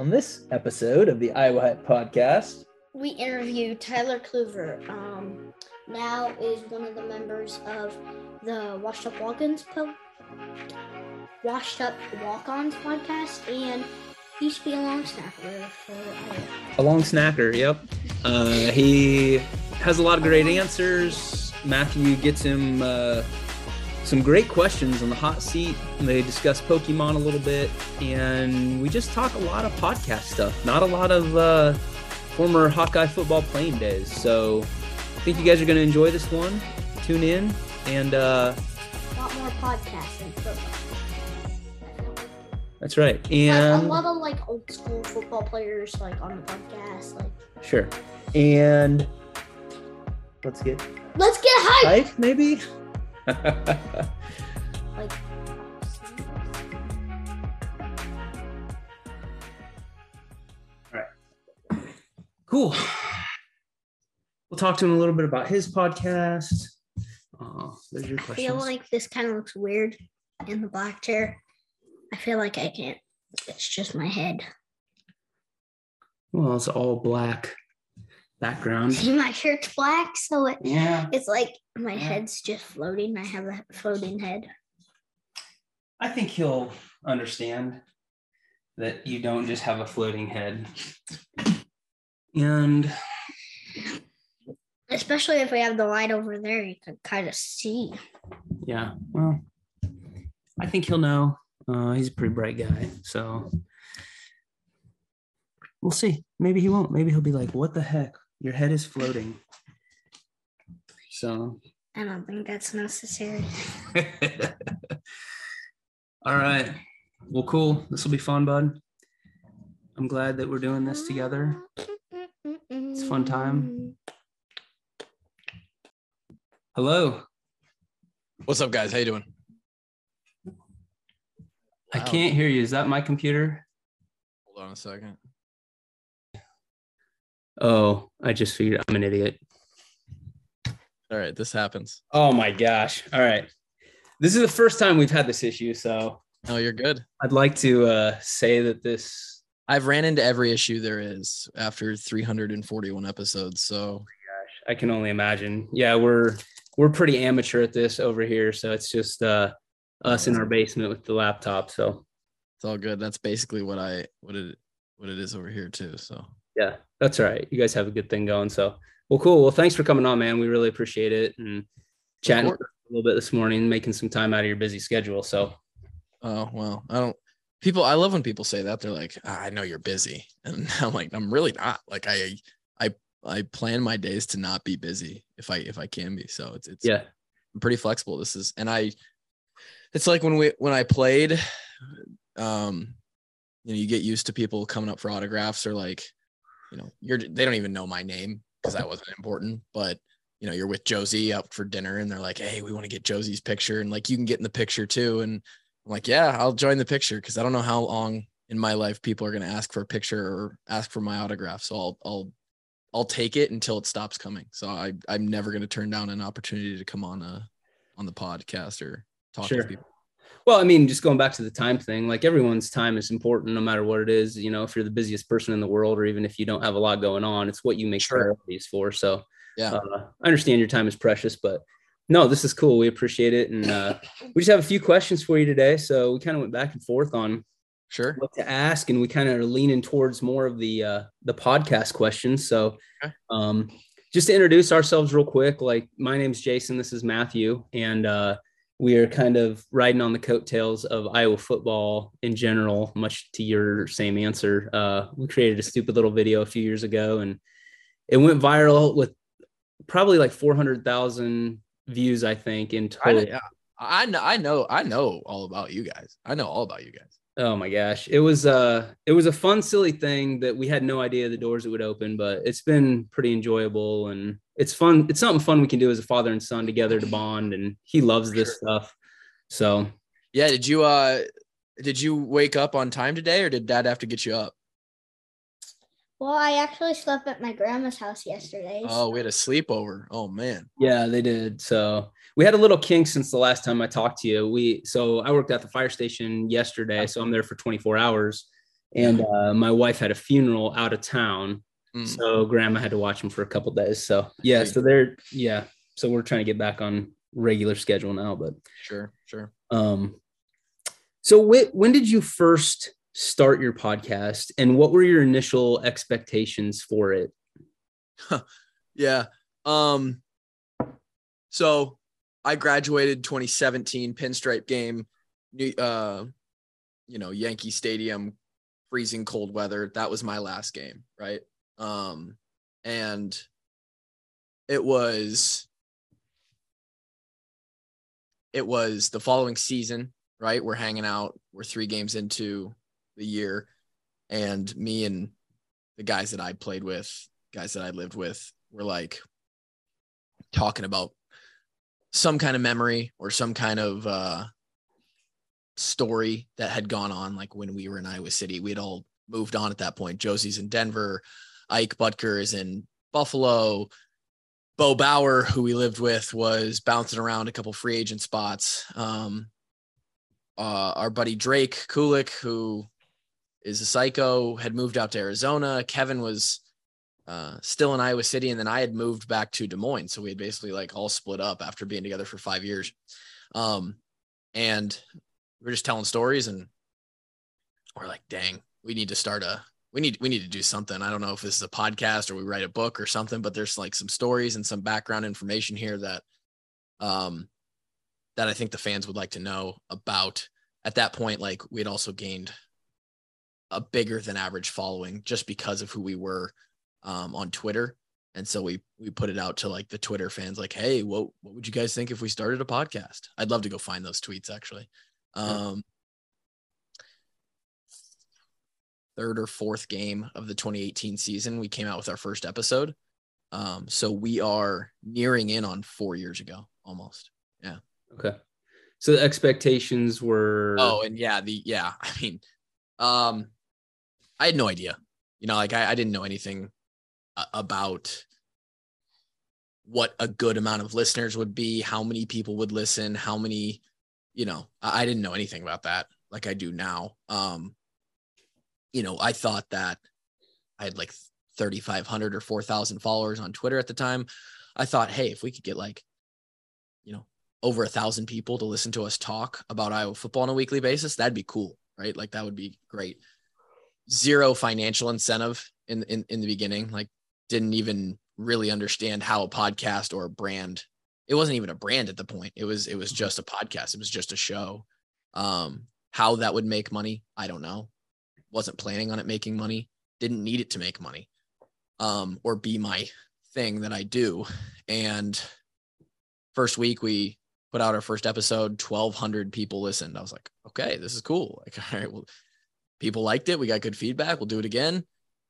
On this episode of the Iowa Hype Podcast, we interview Tyler Kluver. Um, now is one of the members of the Washed Up Walk-Ons po- Washed Up Walk-Ons podcast, and he used to be a long snapper for Iowa. a long snapper, yep. Uh, he has a lot of great answers. Matthew gets him uh, some great questions on the hot seat. They discuss Pokemon a little bit, and we just talk a lot of podcast stuff, not a lot of uh, former Hawkeye football playing days. So I think you guys are going to enjoy this one. Tune in, and uh, A lot more podcasts than football. that's right. Like, a lot of like old school football players like on the podcast. Like, sure. And let's get let's get hype. hype, maybe. Like, Cool. We'll talk to him a little bit about his podcast. Oh, there's your I feel like this kind of looks weird in the black chair. I feel like I can't. It's just my head. well, it's all black background. See, my shirt's black, so it, Yeah, it's like my Yeah. head's just floating. I have a floating head. I think he'll understand that you don't just have a floating head. And Especially if we have the light over there, you can kind of see. yeah, well, I think he'll know. Uh, he's a pretty bright guy, so we'll see. Maybe he won't. Maybe he'll be like, "What the heck? Your head is floating." So I don't think that's necessary. All right. Well, cool. This will be fun, bud. I'm glad that we're doing this together. It's a fun time. Hello. What's up, guys? How you doing? I Wow. can't hear you. Is that my computer? Hold on a second. Oh, I just figured I'm an idiot. All right, this happens. Oh my gosh. All right. This is the first time we've had this issue, so No, you're good. I'd like to uh, say that this I've ran into every issue there is after 341 episodes. So I can only imagine. Yeah, we're we're pretty amateur at this over here, so it's just uh, us in our basement with the laptop. So it's all good. That's basically what I what it what it is over here too. So Yeah, that's all right. You guys have a good thing going. So, well, cool. Well, thanks for coming on, man. We really appreciate it and chatting a little bit this morning, making some time out of your busy schedule. So, oh well, I don't people I love when people say that. They're like, "Ah, I know you're busy. And I'm like, I'm really not. Like I I I plan my days to not be busy if I if I can be. So it's it's yeah, I'm pretty flexible. This is, and I, it's like when we, when I played, um, you know, you get used to people coming up for autographs or like, you know, you're, they don't even know my name because that wasn't important, but you know, you're with Josey out for dinner and they're like, Hey, we want to get Josey's picture. And like, you can get in the picture too. And I'm like, yeah, I'll join the picture. Cause I don't know how long in my life people are going to ask for a picture or ask for my autograph. So I'll, I'll, I'll take it until it stops coming. So I, I'm never going to turn down an opportunity to come on a, on the podcast or talk Sure. with people. Well, I mean, just going back to the time thing, like everyone's time is important no matter what it is. You know, if you're the busiest person in the world, or even if you don't have a lot going on, it's what you make Sure. priorities for. So, Yeah. uh, I understand your time is precious, but no, this is cool. We appreciate it. And uh, we just have a few questions for you today. So, we kind of went back and forth on Sure. what to ask and we kind of are leaning towards more of the uh the podcast questions so um just to introduce ourselves real quick like my name's jason this is matthew and uh we are kind of riding on the coattails of iowa football in general much to your same answer uh we created a stupid little video a few years ago and it went viral with probably like 400000 views i think in total yeah, I know, I know, I know all about you guys. I know all about you guys. Oh my gosh. It was uh it was a fun, silly thing that we had no idea the doors it would open, but it's been pretty enjoyable and it's fun. It's something fun we can do as a father and son together to bond. And he loves this stuff. So Yeah. Did you, uh, did you wake up on time today or did dad have to get you up? Well, I actually slept at my grandma's house yesterday. Oh, we had a sleepover. Oh man. yeah, they did. So we had a little kink since the last time I talked to you. We so I worked at the fire station yesterday, so I'm there for 24 hours. and uh, my wife had a funeral out of town, Mm. so grandma had to watch him for a couple days. So yeah, so they're yeah, so we're trying to get back on regular schedule now. But Sure, sure. um, so wh- when did you first start your podcast, and what were your initial expectations for it? Yeah. Um so I graduated 2017 pinstripe game, uh you know, Yankee Stadium, freezing cold weather. That was my last game, right? Um and it was it was the following season, right? We're hanging out, we're 3 games into the year and me and the guys that I played with, guys that I lived with were like talking about some kind of memory or some kind of uh story that had gone on like when we were in Iowa City. We had all moved on at that point. Josey's in Denver, Ike Boettger is in Buffalo. Bo Bower, who we lived with, was bouncing around a couple free agent spots. Um, uh, our buddy Drake Kulick, who is a psycho, had moved out to Arizona. Kevin was uh, still in Iowa City, and then I had moved back to Des Moines. So we had basically like all split up after being together for five years. Um, and we were just telling stories, and we're like, "Dang, we need to start a we need we need to do something." I don't know if this is a podcast or we write a book or something, but there's like some stories and some background information here that, um, that I think the fans would like to know about. At that point, like we had also gained a bigger than average following just because of who we were um, on Twitter. And so we we put it out to like the Twitter fans, like, hey, what what would you guys think if we started a podcast? I'd love to go find those tweets actually. Um, third or fourth game of the 2018 season, we came out with our first episode. Um, so we are nearing in on four years ago almost. Yeah. Okay, so the expectations were Oh, and yeah, the yeah, I mean, um, I had no idea. You know, like I, I didn't know anything about what a good amount of listeners would be, how many people would listen, how many, you know, I, didn't know anything about that like I do now. Um, you know, I thought that I had like 3,500 or 4,000 followers on Twitter at the time. I thought, hey, if we could get like, you know, over a thousand people to listen to us talk about Iowa football on a weekly basis, that'd be cool, right? Like that would be great. Zero financial incentive in in, in the beginning. Like didn't even really understand how a podcast or a brand. It wasn't even a brand at the point. It was it was just a podcast. It was just a show. Um, how that would make money, I don't know. Wasn't planning on it making money. Didn't need it to make money, um, or be my thing that I do. And first week we put out our first episode 1200 people listened i was like okay this is cool like all right well people liked it we got good feedback we'll do it again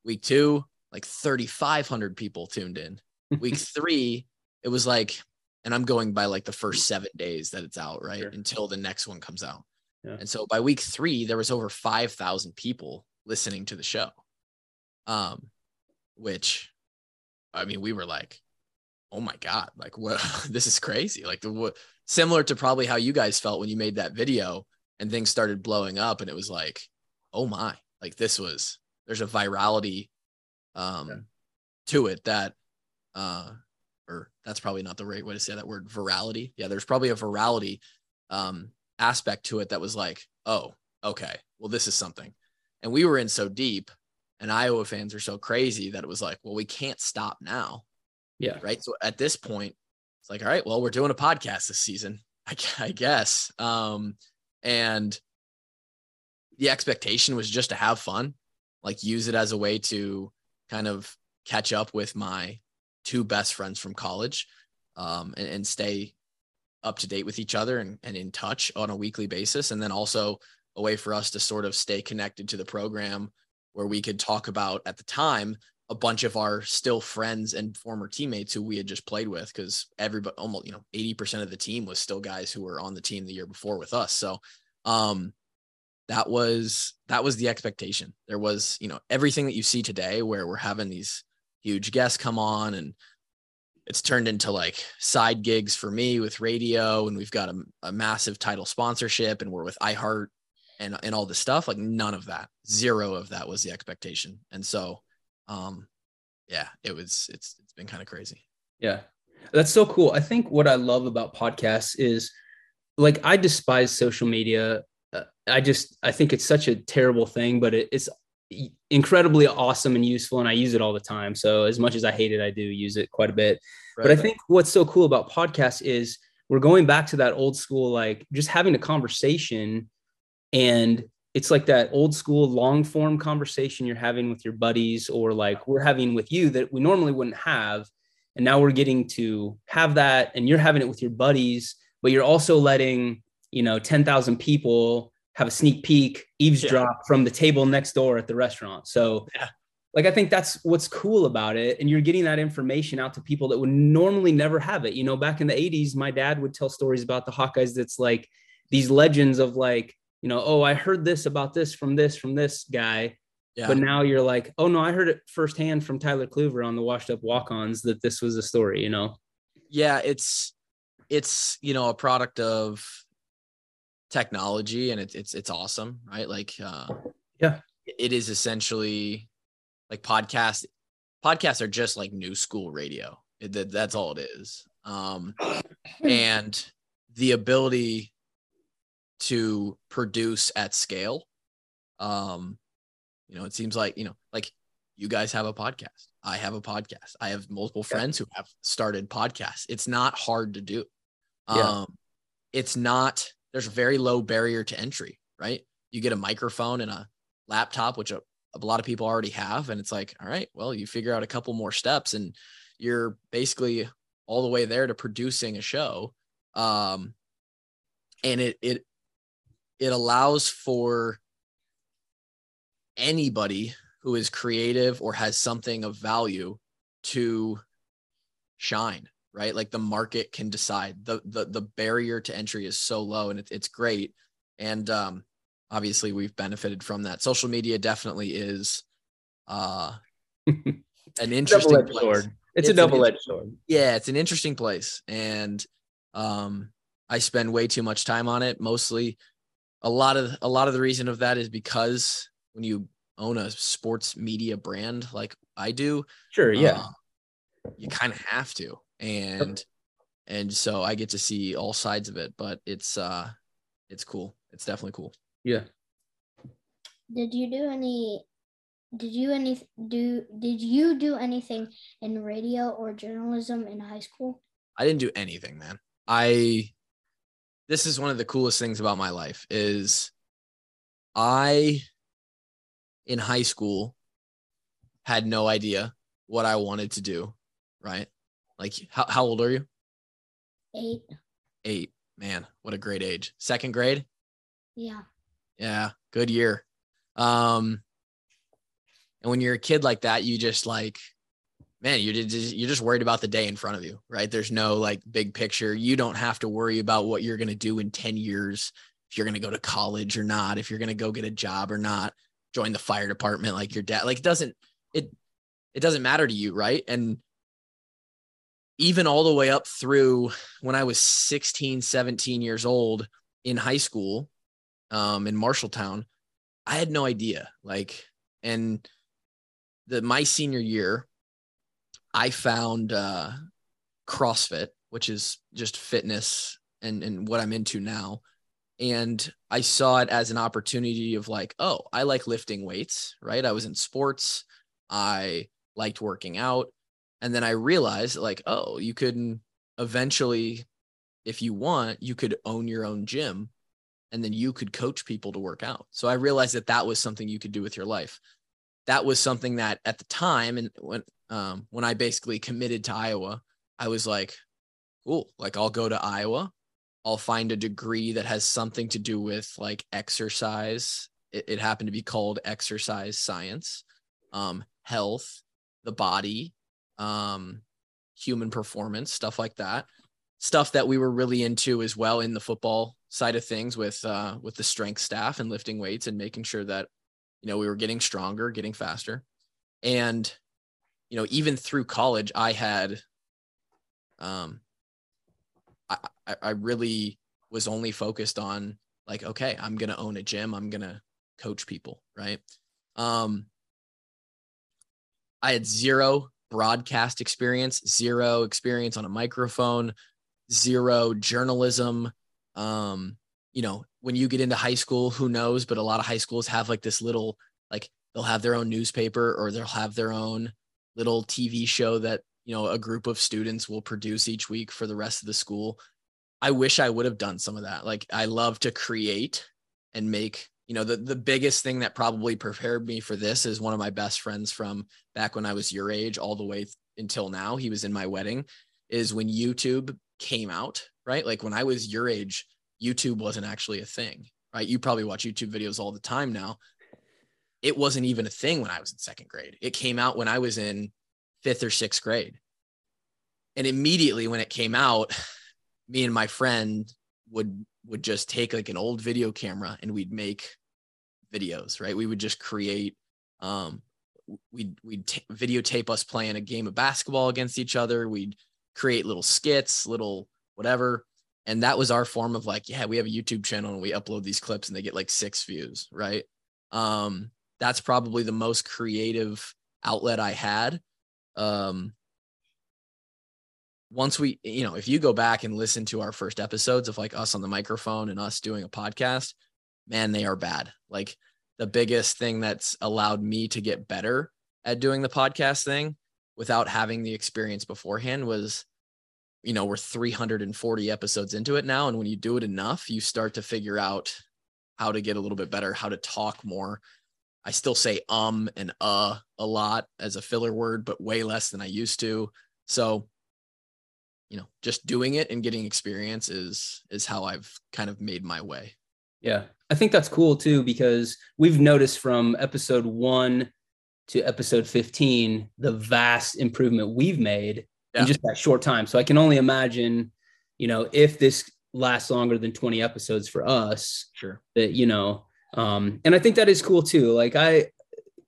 week two like 3500 people tuned in week three it was like and i'm going by like the first seven days that it's out right Sure. until the next one comes out Yeah. and so by week three there was over 5000 people listening to the show um which i mean we were like oh my god like what this is crazy like the what similar to probably how you guys felt when you made that video and things started blowing up and it was like oh my like this was there's a virality um Yeah. to it that uh or that's probably not the right way to say that word virality yeah there's probably a virality um aspect to it that was like oh okay well this is something and we were in so deep and iowa fans are so crazy that it was like well we can't stop now yeah right? So at this point, it's like, all right, well, we're doing a podcast this season, I, I guess. Um, and the expectation was just to have fun, like use it as a way to kind of catch up with my two best friends from college, um, and, and stay up to date with each other and, and in touch on a weekly basis. And then also a way for us to sort of stay connected to the program where we could talk about at the time a bunch of our still friends and former teammates who we had just played with because everybody almost you know 80% of the team was still guys who were on the team the year before with us so um that was that was the expectation there was you know everything that you see today where we're having these huge guests come on and it's turned into like side gigs for me with radio and we've got a, a massive title sponsorship and we're with iheart and and all this stuff. Like none of that, zero of that was the expectation. And so, um, yeah, it was. It's it's been kind of crazy. Yeah, that's so cool. I think what I love about podcasts is, like, I despise social media. Uh, I just I think it's such a terrible thing, but it, it's incredibly awesome and useful, and I use it all the time. So as much as I hate it, I do use it quite a bit. Right. But I think what's so cool about podcasts is we're going back to that old school, like just having a conversation and it's like that old school long form conversation you're having with your buddies or like we're having with you that we normally wouldn't have and now we're getting to have that and you're having it with your buddies but you're also letting you know 10,000 people have a sneak peek eavesdrop yeah. from the table next door at the restaurant so yeah. like i think that's what's cool about it and you're getting that information out to people that would normally never have it you know back in the 80s my dad would tell stories about the hawkeyes that's like these legends of like you know, oh, I heard this about this from this from this guy. Yeah. But now you're like, oh no, I heard it firsthand from Tyler Kluver on the washed up walk-ons that this was a story, you know. Yeah, it's it's you know a product of technology and it's it's it's awesome, right? Like uh yeah, it is essentially like podcast podcasts are just like new school radio. It, that's all it is. Um and the ability to produce at scale. Um, you know, it seems like, you know, like you guys have a podcast. I have a podcast. I have multiple friends who have started podcasts. It's not hard to do. Yeah. Um, it's not, there's a very low barrier to entry, right? You get a microphone and a laptop, which a, a lot of people already have. And it's like, all right, well, you figure out a couple more steps and you're basically all the way there to producing a show. Um, and it, it, it allows for anybody who is creative or has something of value to shine right? Like the market can decide. The the, the barrier to entry is so low and it, it's great. And um obviously we've benefited from that. Social media definitely is uh an interesting place. sword. It's, it's a double-edged sword. Yeah it's an interesting place. And um i spend way too much time on it. Mostly a lot of a lot of the reason of that is because when you own a sports media brand like I do, sure, yeah, uh, you kind of have to, and and so I get to see all sides of it, but it's uh, it's cool. It's definitely cool. Yeah. Did you do any? Did you any do? Did you do anything in radio or journalism in high school? I didn't do anything, man. I this is one of the coolest things about my life is I in high school had no idea what I wanted to do, right? Like how, how old are you? 8. 8. Man, what a great age. Second grade? Yeah. Yeah, good year. Um and when you're a kid like that, you just like man, you're just, you're just worried about the day in front of you, right? There's no like big picture. You don't have to worry about what you're going to do in 10 years, if you're going to go to college or not, if you're going to go get a job or not, join the fire department like your dad. Like it doesn't it it doesn't matter to you, right? And even all the way up through when I was 16, 17 years old in high school, um, in Marshalltown, I had no idea. Like, and the my senior year, I found uh, CrossFit, which is just fitness and, and what I'm into now. And I saw it as an opportunity of like, oh, I like lifting weights, right? I was in sports. I liked working out. And then I realized like, oh, you could eventually, if you want, you could own your own gym and then you could coach people to work out. So I realized that that was something you could do with your life. That was something that at the time, and when um, when I basically committed to Iowa, I was like, cool, like I'll go to Iowa. I'll find a degree that has something to do with like exercise. It, it happened to be called exercise science, um, health, the body, um, human performance, stuff like that. Stuff that we were really into as well in the football side of things with uh, with the strength staff and lifting weights and making sure that you know we were getting stronger, getting faster. And you know, even through college, I had, um, I, I really was only focused on like okay i'm gonna own a gym i'm gonna coach people right um i had zero broadcast experience zero experience on a microphone zero journalism. Um you know when you get into high school who knows? But a lot of high schools have like this little like they'll have their own newspaper or they'll have their own little tv show that you know a group of students will produce each week for the rest of the school. I wish i would have done some of that. Like i love to create and make you know the the biggest thing that probably prepared me for this is one of my best friends from back when i was your age all the way until now he was in my wedding is when youtube came out right? Like when i was your age youtube wasn't actually a thing right? You probably watch youtube videos all the time now. It wasn't even a thing when i was in second grade. It came out when i was in fifth or sixth grade. And immediately when it came out, me and my friend would would just take like an old video camera and we'd make videos, right? We would just create um we'd we'd t- videotape us playing a game of basketball against each other. We'd create little skits, little whatever. And that was our form of like, yeah, we have a YouTube channel and we upload these clips and they get like six views, right? Um, that's probably the most creative outlet I had um once we you know if you go back and listen to our first episodes of like us on the microphone and us doing a podcast man they are bad like the biggest thing that's allowed me to get better at doing the podcast thing without having the experience beforehand was you know we're 340 episodes into it now and when you do it enough you start to figure out how to get a little bit better how to talk more I still say um and uh a lot as a filler word, but way less than I used to. So, you know, just doing it and getting experience is is how I've kind of made my way. Yeah. I think that's cool too because we've noticed from episode 1 to episode 15 the vast improvement we've made yeah. in just that short time. So I can only imagine, you know, if this lasts longer than 20 episodes for us, sure. That you know, um, and I think that is cool too. Like I,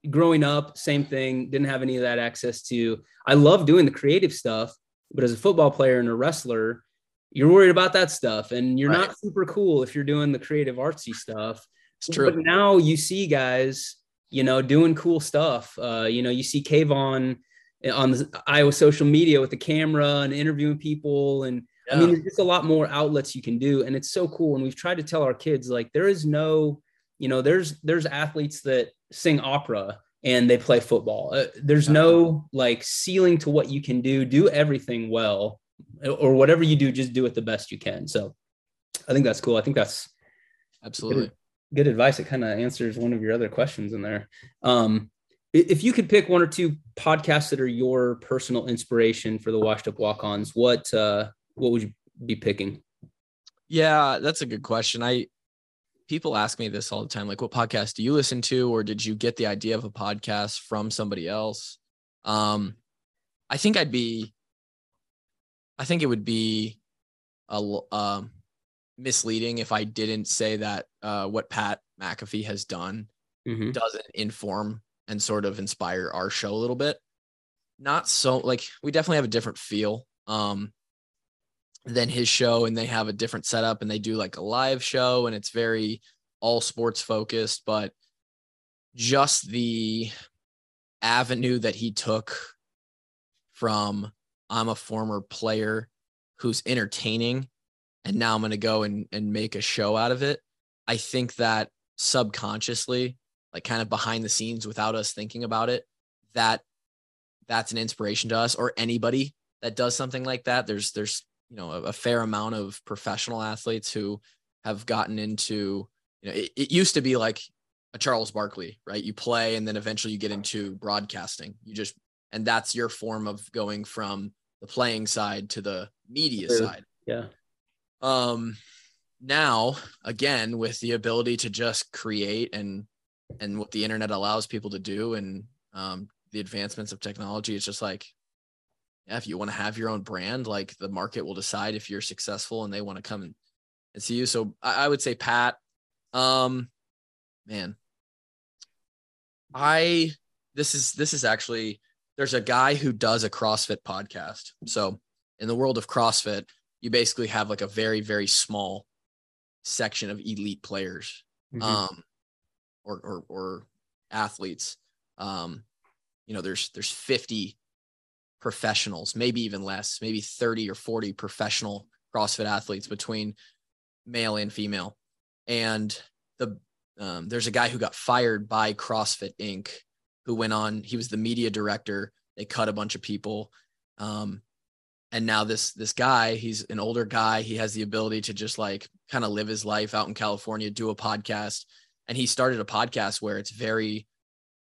growing up, same thing, didn't have any of that access to. I love doing the creative stuff, but as a football player and a wrestler, you're worried about that stuff, and you're right. not super cool if you're doing the creative artsy stuff. It's true. But now you see guys, you know, doing cool stuff. Uh, you know, you see Kayvon on the Iowa social media with the camera and interviewing people and yeah. I mean, there's just a lot more outlets you can do, and it's so cool. And we've tried to tell our kids like there is no you know there's there's athletes that sing opera and they play football uh, there's no like ceiling to what you can do do everything well or whatever you do just do it the best you can. So i think that's cool. I think that's absolutely. good, good advice. It kind of answers one of your other questions in there. Um if you could pick one or two podcasts that are your personal inspiration for the washed up walk-ons what uh what would you be picking? Yeah that's a good question. I people ask me this all the time like what podcast do you listen to? Or did you get the idea of a podcast from somebody else? Um i think i'd be i think it would be a um misleading if i didn't say that uh what pat mcafee has done mm-hmm. doesn't inform and sort of inspire our show a little bit not so like we definitely have a different feel um than his show and they have a different setup and they do like a live show and it's very all sports focused but just the avenue that he took from I'm a former player who's entertaining and now I'm going to go and and make a show out of it I think that subconsciously like kind of behind the scenes without us thinking about it that that's an inspiration to us or anybody that does something like that there's there's you know a, a, fair amount of professional athletes who have gotten into you know it, it used to be like a Charles Barkley, right? You play and then eventually you get into broadcasting. You just and that's your form of going from the playing side to the media side. Yeah. Um now again with the ability to just create and and what the internet allows people to do and um the advancements of technology it's just like yeah, if you want to have your own brand, like the market will decide if you're successful and they want to come and, and see you. So I, I would say Pat. Um, man, I this is this is actually there's a guy who does a CrossFit podcast. So in the world of CrossFit, you basically have like a very very small section of elite players Mhm. um or or or athletes um you know there's there's 50 professionals maybe even less maybe 30 or 40 professional crossfit athletes between male and female and the um, there's a guy who got fired by crossfit inc who went on he was the media director. They cut a bunch of people. Um and now this this guy he's an older guy. He has the ability to just like kind of live his life out in california do a podcast. And he started a podcast where it's very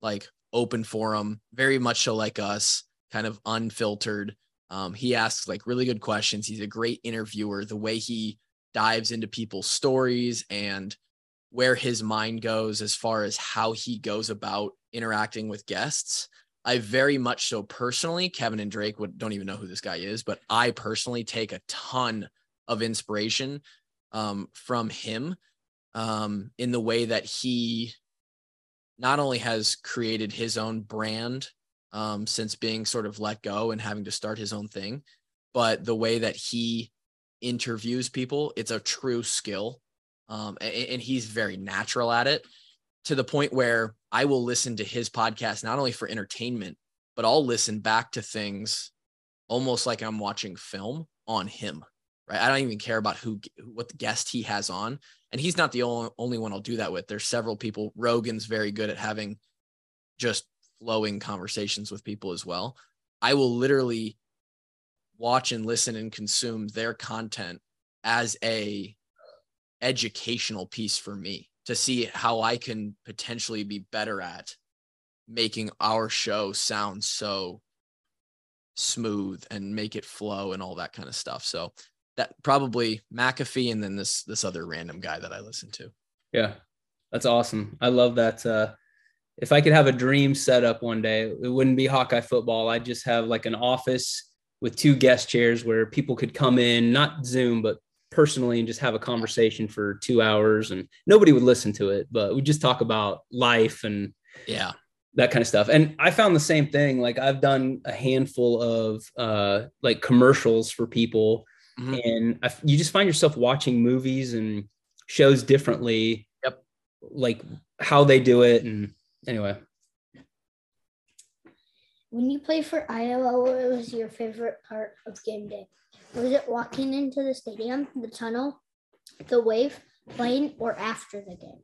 like open forum very much so like us kind of unfiltered. Um, he asks like really good questions. He's a great interviewer. The way he dives into people's stories and where his mind goes as far as how he goes about interacting with guests I very much so personally, Kevin and Drake would don't even know who this guy is, but I personally take a ton of inspiration um, from him um, in the way that he not only has created his own brand um, since being sort of let go and having to start his own thing, but the way that he interviews people, it's a true skill. Um, and, and he's very natural at it to the point where I will listen to his podcast not only for entertainment, but I'll listen back to things almost like I'm watching film on him. Right. I don't even care about who what the guest he has on. And he's not the only, only one I'll do that with. There's several people. Rogan's very good at having just flowing conversations with people as well. I will literally watch and listen and consume their content as a educational piece for me to see how I can potentially be better at making our show sound so smooth and make it flow and all that kind of stuff. So that probably McAfee and then this this other random guy that I listen to. Yeah, that's awesome. I love that. Uh, if I could have a dream setup one day, it wouldn't be Hawkeye football. I'd just have like an office with two guest chairs where people could come in, not Zoom, but personally and just have a conversation for two hours and nobody would listen to it, but we just talk about life and Yeah. that kind of stuff. And I found the same thing. Like I've done a handful of uh, like commercials for people, Mhm. and I, you just find yourself watching movies and shows differently. Yep. Like how they do it, and anyway, When you played for Iowa, what was your favorite part of game day? Was it walking into the stadium, the tunnel, the wave, playing, or after the game?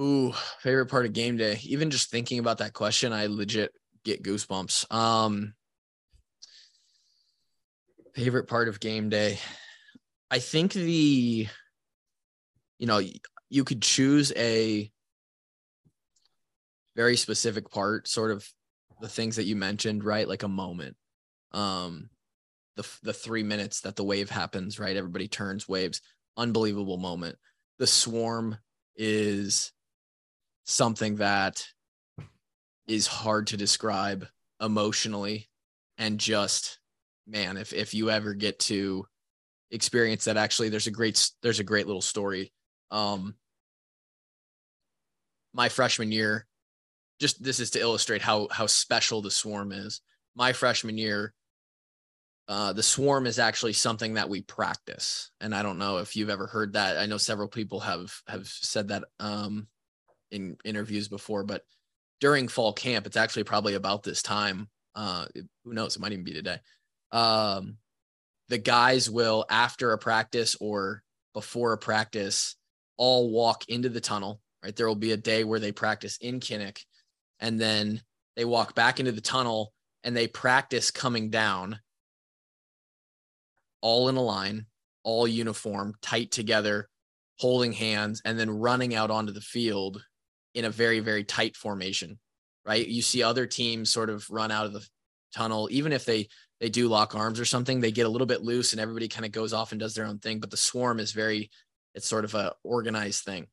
Ooh, favorite part of game day. Even just thinking about that question, I legit get goosebumps. Um favorite part of game day. I think the you know, you could choose a very specific part, sort of the things that you mentioned, right? Like a moment. Um the the 3 minutes that the wave happens, right? Everybody turns waves. Unbelievable moment. The swarm is something that is hard to describe emotionally and just man if if you ever get to experience that actually there's a great there's a great little story um my freshman year just this is to illustrate how how special the swarm is my freshman year uh, the swarm is actually something that we practice and i don't know if you've ever heard that i know several people have have said that um in interviews before, but during fall camp, it's actually probably about this time. Uh, who knows? It might even be today. Um, the guys will, after a practice or before a practice, all walk into the tunnel. Right, there will be a day where they practice in Kinnick, and then they walk back into the tunnel and they practice coming down, all in a line, all uniform, tight together, holding hands, and then running out onto the field in a very very tight formation right? You see other teams sort of run out of the tunnel. Even if they they do lock arms or something they get a little bit loose and everybody kind of goes off and does their own thing but the swarm is very it's sort of a organized thing.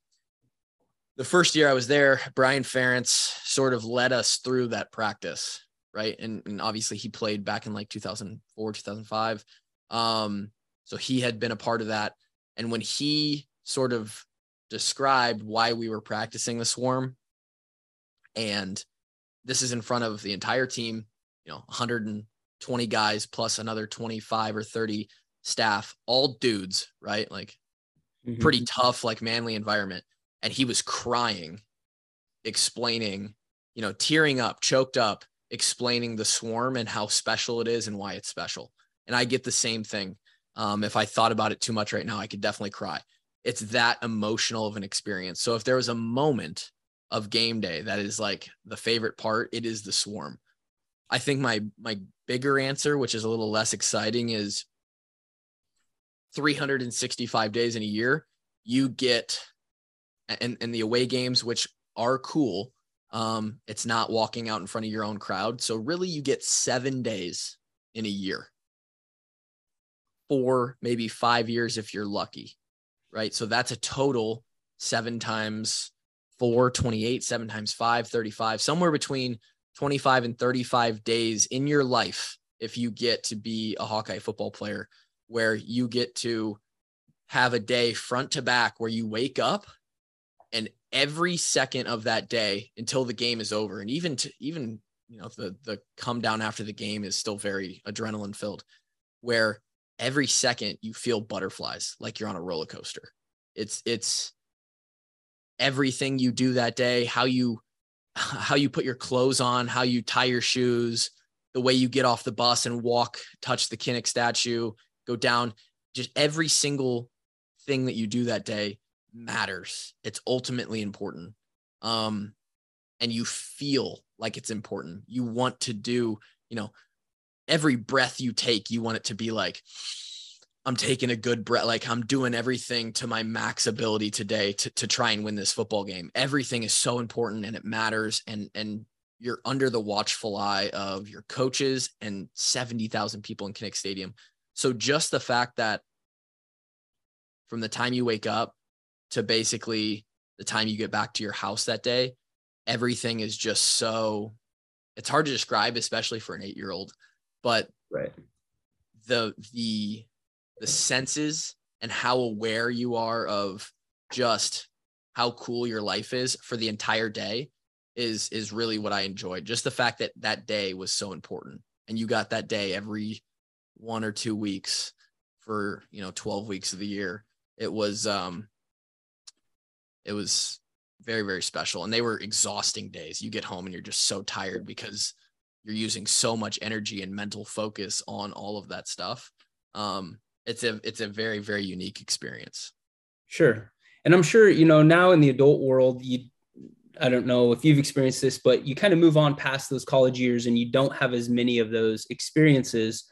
The first year i was there brian ferentz sort of led us through that practice right? And, and obviously he played back in like 2004 2005 um so he had been a part of that and when he sort of described why we were practicing the swarm. And this is in front of the entire team, you know, 120 guys plus another 25 or 30 staff, all dudes, right? Like Mhm. pretty tough, like manly environment. And he was crying, explaining, you know, tearing up, choked up, explaining the swarm and how special it is and why it's special. And I get the same thing. Um, if I thought about it too much right now, I could definitely cry. It's that emotional of an experience. So if there was a moment of game day that is like the favorite part, it is the swarm. I think my my bigger answer, which is a little less exciting, is 365 days in a year, you get and, and the away games, which are cool. Um, it's not walking out in front of your own crowd. So really you get seven days in a year. Four, maybe five years if you're lucky. Right. So that's a total seven times four, 28, seven times five, 35, somewhere between 25 and 35 days in your life if you get to be a Hawkeye football player where you get to have a day front to back where you wake up and every second of that day until the game is over and even to even you know the the come down after the game is still very adrenaline filled where every second you feel butterflies like you're on a roller coaster. It's it's everything you do that day how you how you put your clothes on how you tie your shoes the way you get off the bus and walk touch the kinnick statue go down. Just every single thing that you do that day matters. It's ultimately important. Um and you feel like it's important. You want to do you know every breath you take you want it to be like i'm taking a good breath like i'm doing everything to my max ability today to, to try and win this football game everything is so important and it matters and and you're under the watchful eye of your coaches and 70,000 people in Kinnick Stadium. So just the fact that from the time you wake up to basically the time you get back to your house that day, everything is just so it's hard to describe, especially for an eight year old. But Right. the the the senses and how aware you are of just how cool your life is for the entire day is is really what I enjoyed. Just the fact that that day was so important and you got that day every one or two weeks for, you know, 12 weeks of the year. It was um it was very very special and they were exhausting days. You get home and you're just so tired because you're using so much energy and mental focus on all of that stuff. Um it's a it's a very very unique experience. Sure. And I'm sure, you know, now in the adult world, you I don't know if you've experienced this, but you kind of move on past those college years and you don't have as many of those experiences.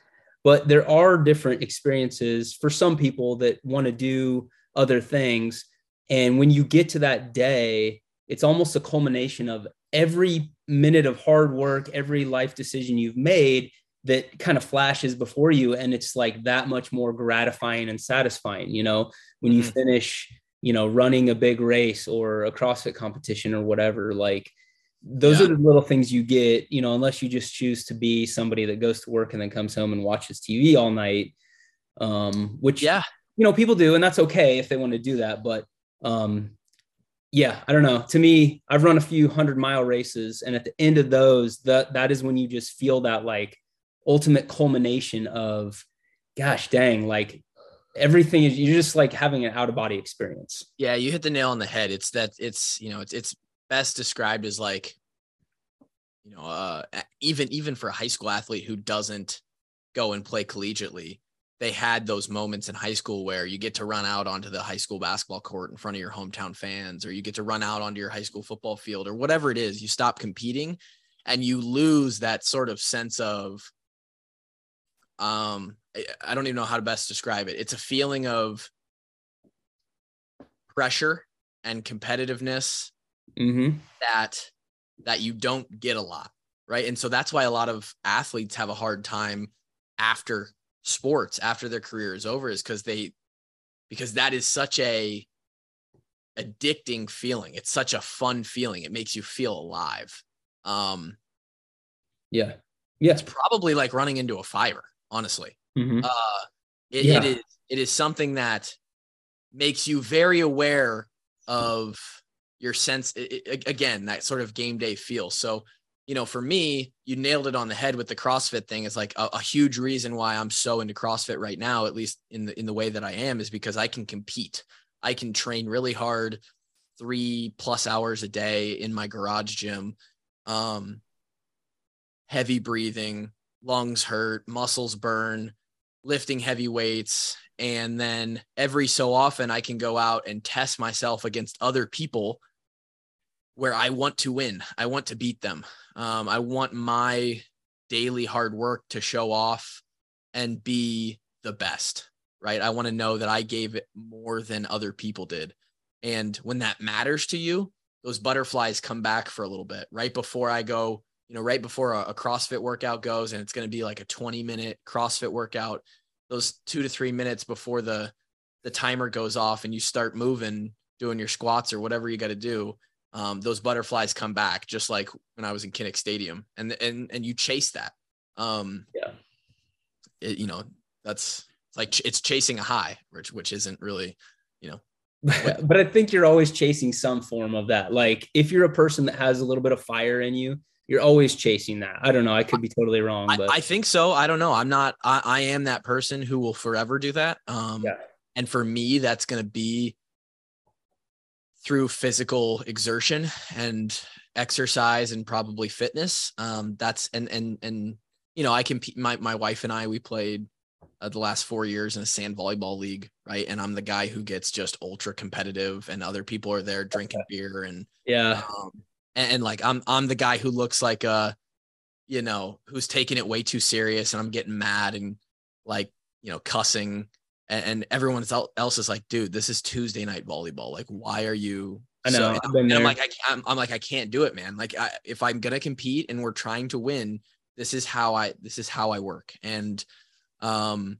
But there are different experiences for some people that want to do other things. And when you get to that day, it's almost a culmination of every minute of hard work, every life decision you've made that kind of flashes before you. And it's like that much more gratifying and satisfying, you know, when you Mhm. finish you know, running a big race or a CrossFit competition or whatever. Like those Yeah. are the little things you get, you know, unless you just choose to be somebody that goes to work and then comes home and watches TV all night. Um, which Yeah. you know, people do, and that's okay if they want to do that. But um, yeah, I don't know. To me, I've run a few hundred mile races, and at the end of those, that that is when you just feel that like ultimate culmination of, gosh dang, like everything is you're just like having an out of body experience. Yeah, you hit the nail on the head. It's that it's you know it's it's best described as like you know uh even even for a high school athlete who doesn't go and play collegiately, they had those moments in high school where you get to run out onto the high school basketball court in front of your hometown fans or you get to run out onto your high school football field or whatever it is. You stop competing and you lose that sort of sense of um I- don't even know how to best describe it. It's a feeling of pressure and competitiveness Mm-hmm. that that you don't get a lot, right? And so that's why a lot of athletes have a hard time after sports, after their career is over, is because they because that is such a addicting feeling. It's such a fun feeling. It makes you feel alive. Um, Yeah. Yeah. it's probably like running into a fire, honestly. Mhm. uh it, Yeah. it is it is something that makes you very aware of your sense i- i- again that sort of game day feel so you know for me you nailed it on the head with the crossfit thing it's like a, a huge reason why i'm so into crossfit right now at least in the in the way that i am is because i can compete I can train really hard, three plus hours a day in my garage gym. Um, heavy breathing, lungs hurt, muscles burn, lifting heavy weights. And then every so often, I can go out and test myself against other people where I want to win. I want to beat them. Um, I want my daily hard work to show off and be the best, right? I want to know that I gave it more than other people did. And when that matters to you, those butterflies come back for a little bit right before I go, you know, right before a, a CrossFit workout goes and it's going to be like a 20 minute CrossFit workout. Those two to three minutes before the the timer goes off and you start moving, doing your squats or whatever you got to do, um, those butterflies come back just like when I was in Kinnick Stadium, and and and you chase that. Um, yeah, it, you know that's like it's chasing a high, which which isn't really, you know. but I think you're always chasing some form of that. Like if you're a person that has a little bit of fire in you, you're always chasing that. I don't know. I could be totally wrong, but I, I think so. I don't know. I'm not. I, I am that person who will forever do that. Um, yeah. and for me, that's going to be through physical exertion and exercise and probably fitness. Um, that's and and and you know, I can my my wife and I we played uh, the last four years in a sand volleyball league, right? And I'm the guy who gets just ultra competitive, and other people are there drinking beer and yeah, um, and, and like I'm I'm the guy who looks like a, you know, who's taking it way too serious, and I'm getting mad and like you know cussing and, and everyone else is like, dude, this is Tuesday night volleyball. Like, why are you? I know. So, I've been and there. I'm like, I can't, I'm like, I can't do it, man. Like, I, if I'm gonna compete and we're trying to win, this is how I, this is how I work, and um,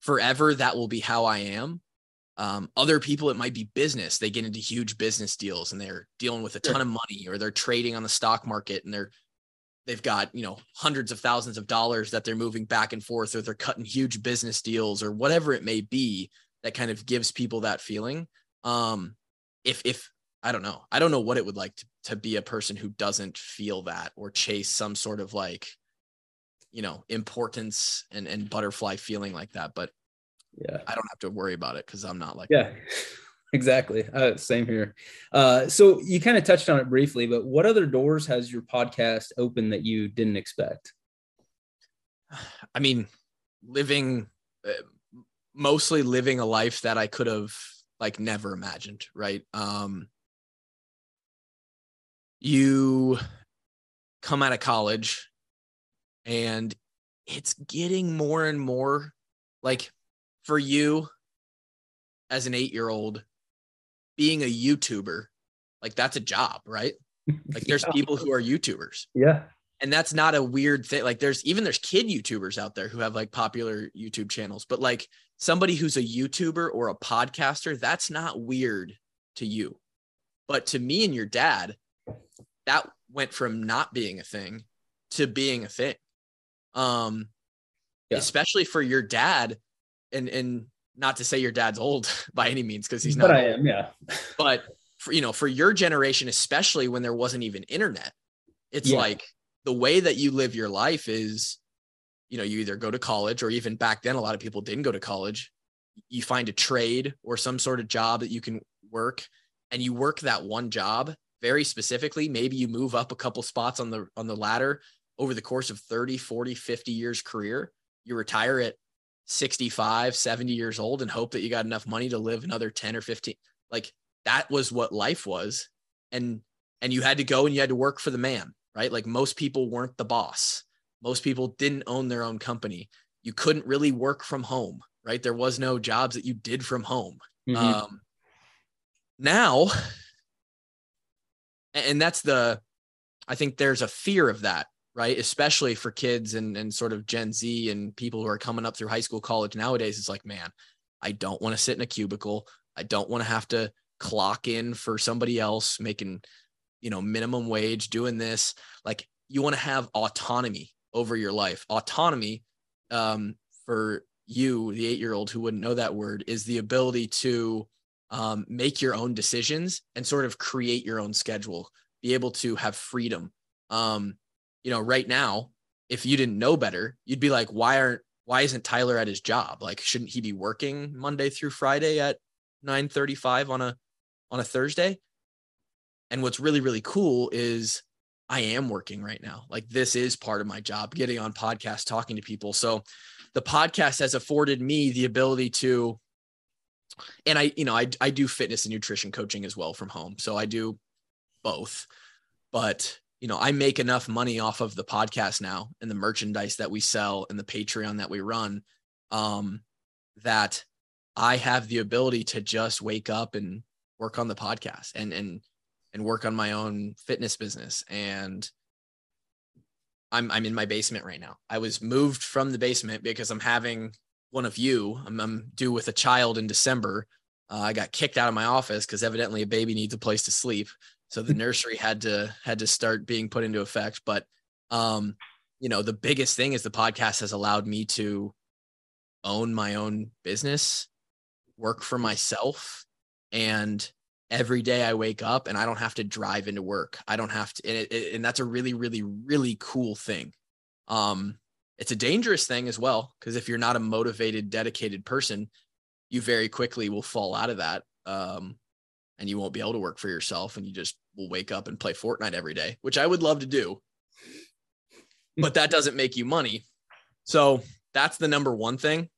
forever that will be how I am. Um, other people, it might be business. They get into huge business deals and they're dealing with a ton of money, or they're trading on the stock market and they're they've got you know hundreds of thousands of dollars that they're moving back and forth or they're cutting huge business deals or whatever it may be that kind of gives people that feeling. Um if if i don't know. I don't know what it would like to, to be a person who doesn't feel that or chase some sort of like you know importance and and butterfly feeling like that but yeah. i don't have to worry about it because i'm not like Yeah, exactly. Uh, same here. Uh, so you kind of touched on it briefly, but what other doors has your podcast opened that you didn't expect? I mean, living uh, mostly living a life that I could have like never imagined, right? Um you come out of college and it's getting more and more like for you as an 8-year-old being a YouTuber, like that's a job, right? Like there's Yeah. people who are YouTubers Yeah. and that's not a weird thing like there's even there's kid youtubers out there who have like popular youtube channels but like somebody who's a youtuber or a podcaster that's not weird to you but to me and your dad that went from not being a thing to being a thing um Yeah. especially for your dad and and not to say your dad's old by any means because he's not but I am. Yeah. but for, you know for your generation especially when there wasn't even internet it's Yeah. like the way that you live your life is you know you either go to college or even back then a lot of people didn't go to college you find a trade or some sort of job that you can work and you work that one job very specifically maybe you move up a couple spots on the on the ladder over the course of 30 40 50 years career you retire at 65 70 years old and hope that you got enough money to live another 10 or 15 like that was what life was. And and you had to go and you had to work for the man right? Like most people weren't the boss. Most people didn't own their own company. You couldn't really work from home right? There was no jobs that you did from home. Mhm. um now and that's the i think there's a fear of that right? Especially for kids and and sort of gen z and people who are coming up through high school college nowadays it's like man i don't want to sit in a cubicle. I don't want to have to clock in for somebody else making you know minimum wage doing this. Like you want to have autonomy over your life. Autonomy um, for you the eight year old who wouldn't know that word is the ability to um, make your own decisions and sort of create your own schedule be able to have freedom. Um, you know right now if you didn't know better you'd be like why aren't why isn't tyler at his job like shouldn't he be working monday through friday at 9:35 on a on a Thursday. And what's really really cool is I am working right now. Like this is part of my job, getting on podcasts, talking to people. So the podcast has afforded me the ability to and I, you know, I I do fitness and nutrition coaching as well from home. So I do both. But, you know, I make enough money off of the podcast now and the merchandise that we sell and the Patreon that we run um that I have the ability to just wake up and work on the podcast and and and work on my own fitness business and I'm I'm in my basement right now. I was moved from the basement because I'm having one of you. I'm, I'm due with a child in December. Uh, I got kicked out of my office because evidently a baby needs a place to sleep. So the nursery had to had to start being put into effect. But um, you know, the biggest thing is the podcast has allowed me to own my own business, work for myself, and every day I wake up and I don't have to drive into work. I don't have to, and, it, and that's a really, really, really cool thing. Um, it's a dangerous thing as well because if you're not a motivated, dedicated person, you very quickly will fall out of that, um, and you won't be able to work for yourself, and you just will wake up and play Fortnite every day, which I would love to do, but that doesn't make you money. So that's the number one thing.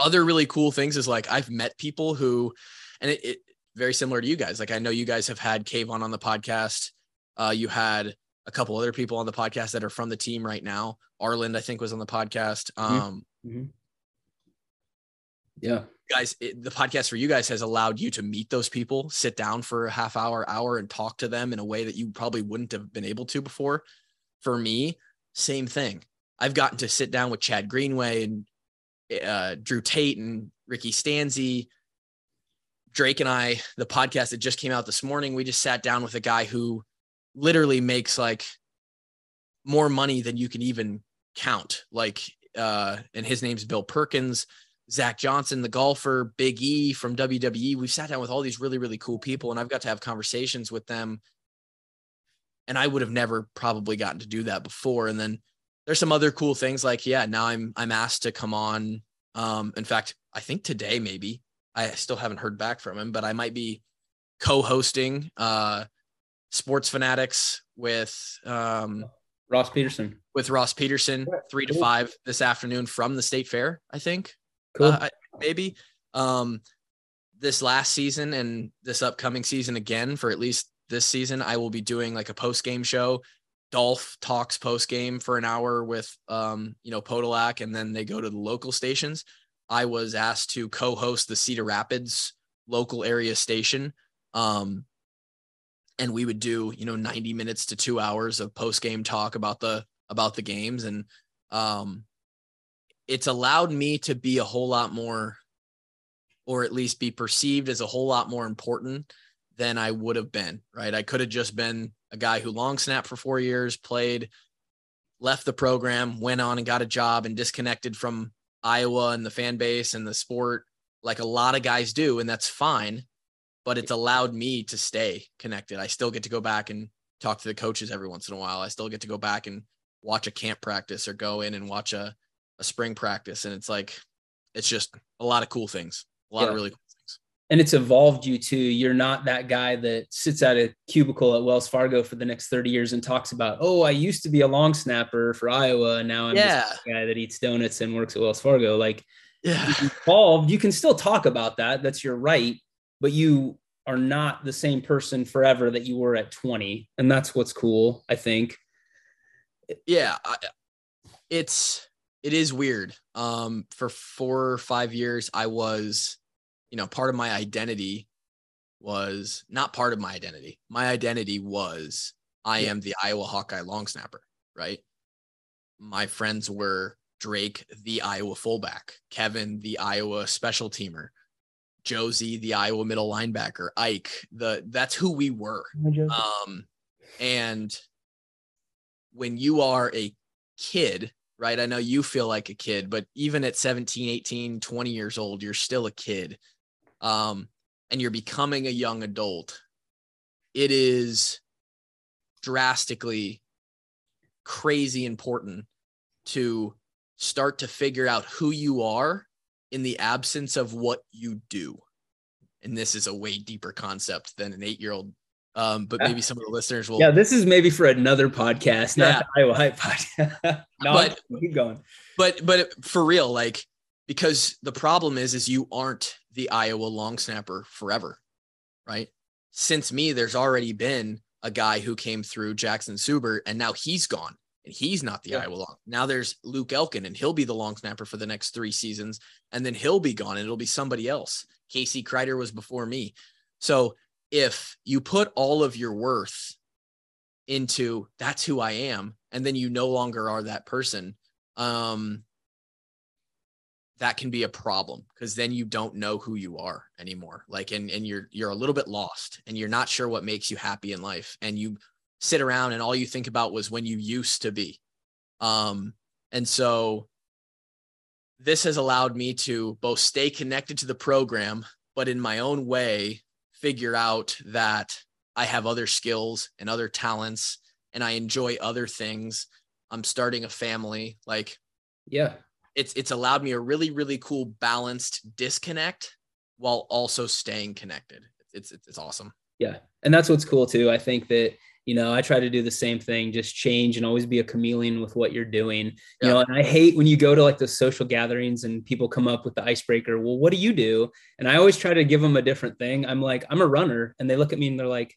Other really cool things is like I've met people who, and it, it very similar to you guys. Like I know you guys have had Kaevon on the podcast. Uh, you had a couple other people on the podcast that are from the team right now. Arland, I think, was on the podcast. Um, Mm-hmm. Yeah. Guys, it, the podcast for you guys has allowed you to meet those people, sit down for a half hour, hour, and talk to them in a way that you probably wouldn't have been able to before. For me, same thing. I've gotten to sit down with Chad Greenway and uh, Drew Tate and Ricky Stanzi, Drake and I, the podcast that just came out this morning, we just sat down with a guy who literally makes like more money than you can even count. Like, uh, and his name's Bill Perkins, Zach Johnson, the golfer, Big E from WWE. We've sat down with all these really, really cool people, and I've got to have conversations with them. And I would have never probably gotten to do that before. And then there's some other cool things like, yeah, now I'm I'm asked to come on. Um, in fact, I think today maybe I still haven't heard back from him, but I might be co-hosting uh Sports Fanatics with um Ross Peterson. with Ross Peterson, three to five this afternoon from the State Fair, I think. Cool. Uh, maybe. Um this last season and this upcoming season again for at least this season, I will be doing like a post-game show. Dolph talks post-game for an hour with um, you know, Podolak, and then they go to the local stations. I was asked to co-host the Cedar Rapids local area station. Um, and we would do, you know, 90 minutes to two hours of post-game talk about the about the games. And um it's allowed me to be a whole lot more or at least be perceived as a whole lot more important than I would have been, right? I could have just been a guy who long snapped for four years, played, left the program, went on and got a job and disconnected from Iowa and the fan base and the sport like a lot of guys do. And that's fine. But it's allowed me to stay connected. I still get to go back and talk to the coaches every once in a while. I still get to go back and watch a camp practice or go in and watch a, a spring practice. And it's like, it's just a lot of cool things, a lot Yeah. of really cool things. and it's evolved you too you're not that guy that sits at a cubicle at Wells Fargo for the next 30 years and talks about, oh, I used to be a long snapper for Iowa, and now I'm Yeah. just a guy that eats donuts and works at Wells Fargo. Like Yeah. you evolved, you can still talk about that. That's your right, but you are not the same person forever that you were at 20. And that's what's cool, I think. yeah I, it's it is weird. Um for four or five years i was you know part of my identity was not part of my identity my identity was i am the iowa hawkeye long snapper right? My friends were drake the iowa fullback kevin the iowa special teamer josey the iowa middle linebacker ike the that's who we were. Um, and when you are a kid, right? I know you feel like a kid, but even at 17, 18, 20 years old, you're still a kid. Um, and you're becoming a young adult. It is drastically crazy important to start to figure out who you are in the absence of what you do. and this is a way deeper concept than an eight year old. Um, but maybe some of the listeners will. Yeah, this is maybe for another podcast, not Yeah. the Iowa Hype podcast. no, But- keep going. but but for real like because the problem is is you aren't the iowa long snapper forever right since me there's already been a guy who came through jackson subbert and now he's gone and he's not the Yeah. iowa long now there's luke elkin and he'll be the long snapper for the next three seasons and then he'll be gone and it'll be somebody else casey kreiter was before me so if you put all of your worth into that's who i am and then you no longer are that person um that can be a problem because then you don't know who you are anymore. Like and and you're you're a little bit lost and you're not sure what makes you happy in life and you sit around and all you think about was when you used to be. Um and so this has allowed me to both stay connected to the program but in my own way figure out that I have other skills and other talents and I enjoy other things I'm starting a family like Yeah. it's it's allowed me a really really cool balanced disconnect while also staying connected. It's it's, it's awesome. Yeah. And that's what's cool too. I think that, you know, I try to do the same thing, just change and always be a chameleon with what you're doing. You know, and I hate when you go to like the social gatherings and people come up with the icebreaker. Well, what do you do? And I always try to give them a different thing. I'm like, I'm a runner. And they look at me and they're like,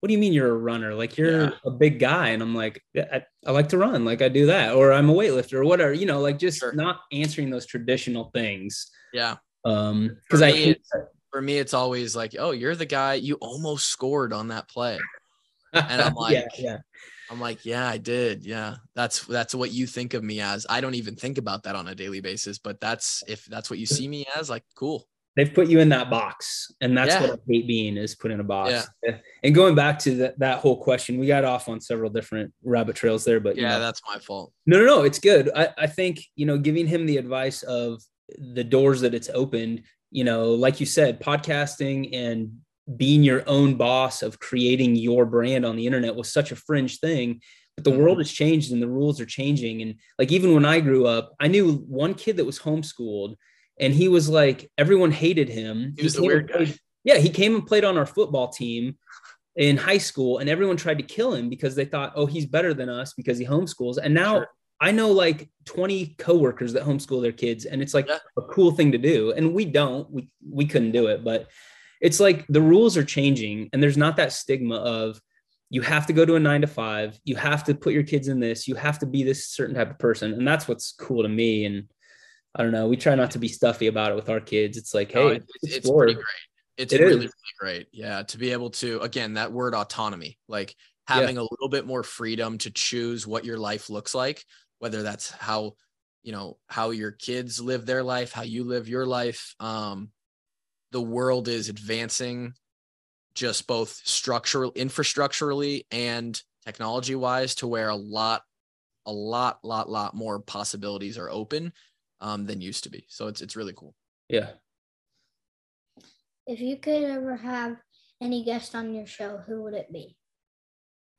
what do you mean you're a runner? Like you're Yeah. a big guy. And I'm like, "Yeah, I, I like to run. Like I do that. Or I'm a weightlifter or whatever, you know, like just Sure. not answering those traditional things. Yeah. Um, For cause I me, For me, it's always like, oh, you're the guy you almost scored on that play. And I'm like, yeah. I'm like, yeah, I did. Yeah. That's that's what you think of me as. I don't even think about that on a daily basis, but that's if that's what you see me as, like cool. they've put you in that box and that's Yeah. what i hate being is put in a box and going back to that, that whole question we got off on several different rabbit trails there but you Yeah, know, that's my fault. no no no it's good I, I think you know giving him the advice of the doors that it's opened you know like you said podcasting and being your own boss of creating your brand on the internet was such a fringe thing but the world mm-hmm. has changed and the rules are changing and like even when i grew up i knew one kid that was homeschooled and he was like everyone hated him He was the weird guy. played- yeah he came and played on our football team in high school and everyone tried to kill him because they thought oh he's better than us because he homeschools and now Sure. i know like 20 coworkers that homeschool their kids and it's like Yeah. a cool thing to do and we don't we we couldn't do it but it's like the rules are changing and there's not that stigma of you have to go to a nine to five you have to put your kids in this you have to be this certain type of person and that's what's cool to me and i don't know we try not to be stuffy about it with our kids it's like hey it- it's, it's pretty great. It's It really, is. really great. Yeah. To be able to, again, that word autonomy, like having a little bit more freedom to choose what your life looks like, whether that's how, you know, how your kids live their life, how you live your life. Um, the world is advancing just both structural, infrastructurally and technology wise to where a lot, a lot, lot, lot more possibilities are open um, than used to be. So it's, it's really cool. yeah If you could ever have any guest on your show, who would it be?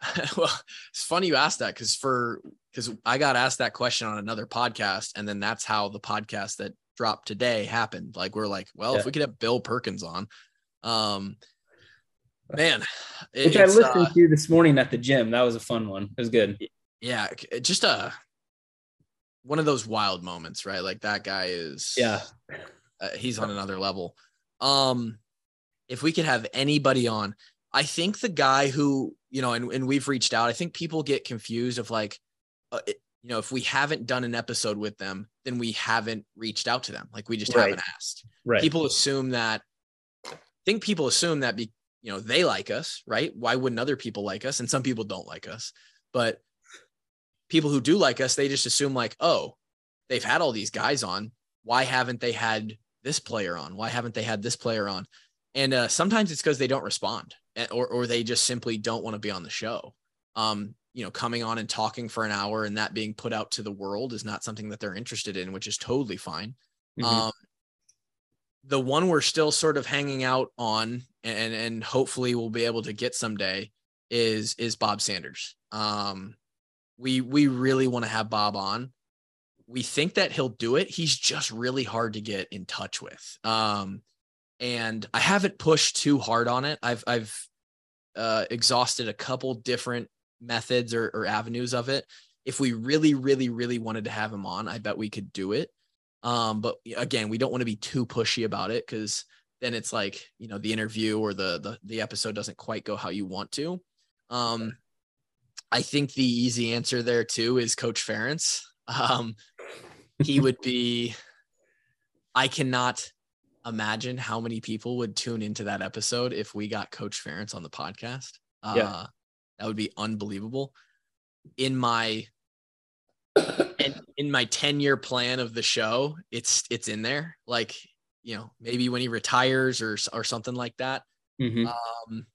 well, it's funny you asked that because for because I got asked that question on another podcast, and then that's how the podcast that dropped today happened. Like we're like, well, Yeah. if we could have Bill Perkins on, um, man, it- which i listened uh, to this morning at the gym that was a fun one it was good yeah, just a one of those wild moments, right? Like that guy is, Yeah. uh, he's on another level. Um, if we could have anybody on, I think the guy who, you know, and, and we've reached out, I think people get confused of like, uh, it- you know, if we haven't done an episode with them, then we haven't reached out to them. Like we just Right. haven't asked. right People assume that, I think people assume that, be, you know, they like us, right? Why wouldn't other people like us? And some people don't like us, but people who do like us, they just assume like, oh, they've had all these guys on. Why haven't they had this player on? Why haven't they had this player on? And uh, sometimes it's because they don't respond, eh, or or they just simply don't want to be on the show. Um, you know, coming on and talking for an hour and that being put out to the world is not something that they're interested in, which is totally fine. Mhm. Um, the one we're still sort of hanging out on, and and hopefully we'll be able to get someday, is is Bob Sanders. Um, we we really want to have Bob on. We think that he'll do it. He's just really hard to get in touch with. Um, and I haven't pushed too hard on it. I've I've uh, exhausted a couple different methods or, or avenues of it. If we really, really, really wanted to have him on, I bet we could do it. Um, but again, we don't want to be too pushy about it because then it's like you know the interview or the the the episode doesn't quite go how you want to. Um, I think the easy answer there too is Coach Ferentz. Um, he would be. I cannot imagine how many people would tune into that episode if we got Coach Ferentz on the podcast. Uh, yeah. That would be unbelievable. In my in, in my 10 year plan of the show, it's it's in there. Like, you know, maybe when he retires or or something like that. Mm-hmm. Um,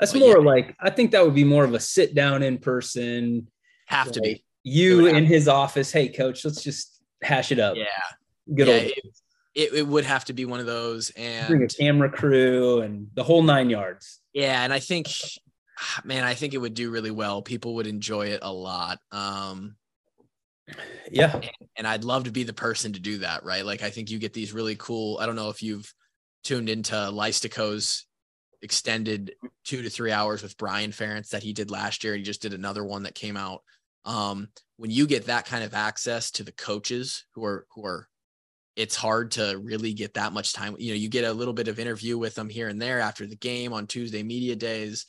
That's more yeah. like I think that would be more of a sit down in person. Have to be you in his office. Hey, coach, let's just hash it up. Yeah, good yeah, old. It, it, it, would have to be one of those and bring a camera crew and the whole nine yards. Yeah, and I think, man, I think it would do really well. People would enjoy it a lot. Um, yeah, and, and I'd love to be the person to do that. Right, like I think you get these really cool. I don't know if you've tuned into Lystico's extended two to three hours with Brian Ferentz that he did last year. He just did another one that came out. Um, when you get that kind of access to the coaches who are who are it's hard to really get that much time. You know, you get a little bit of interview with them here and there after the game on Tuesday media days.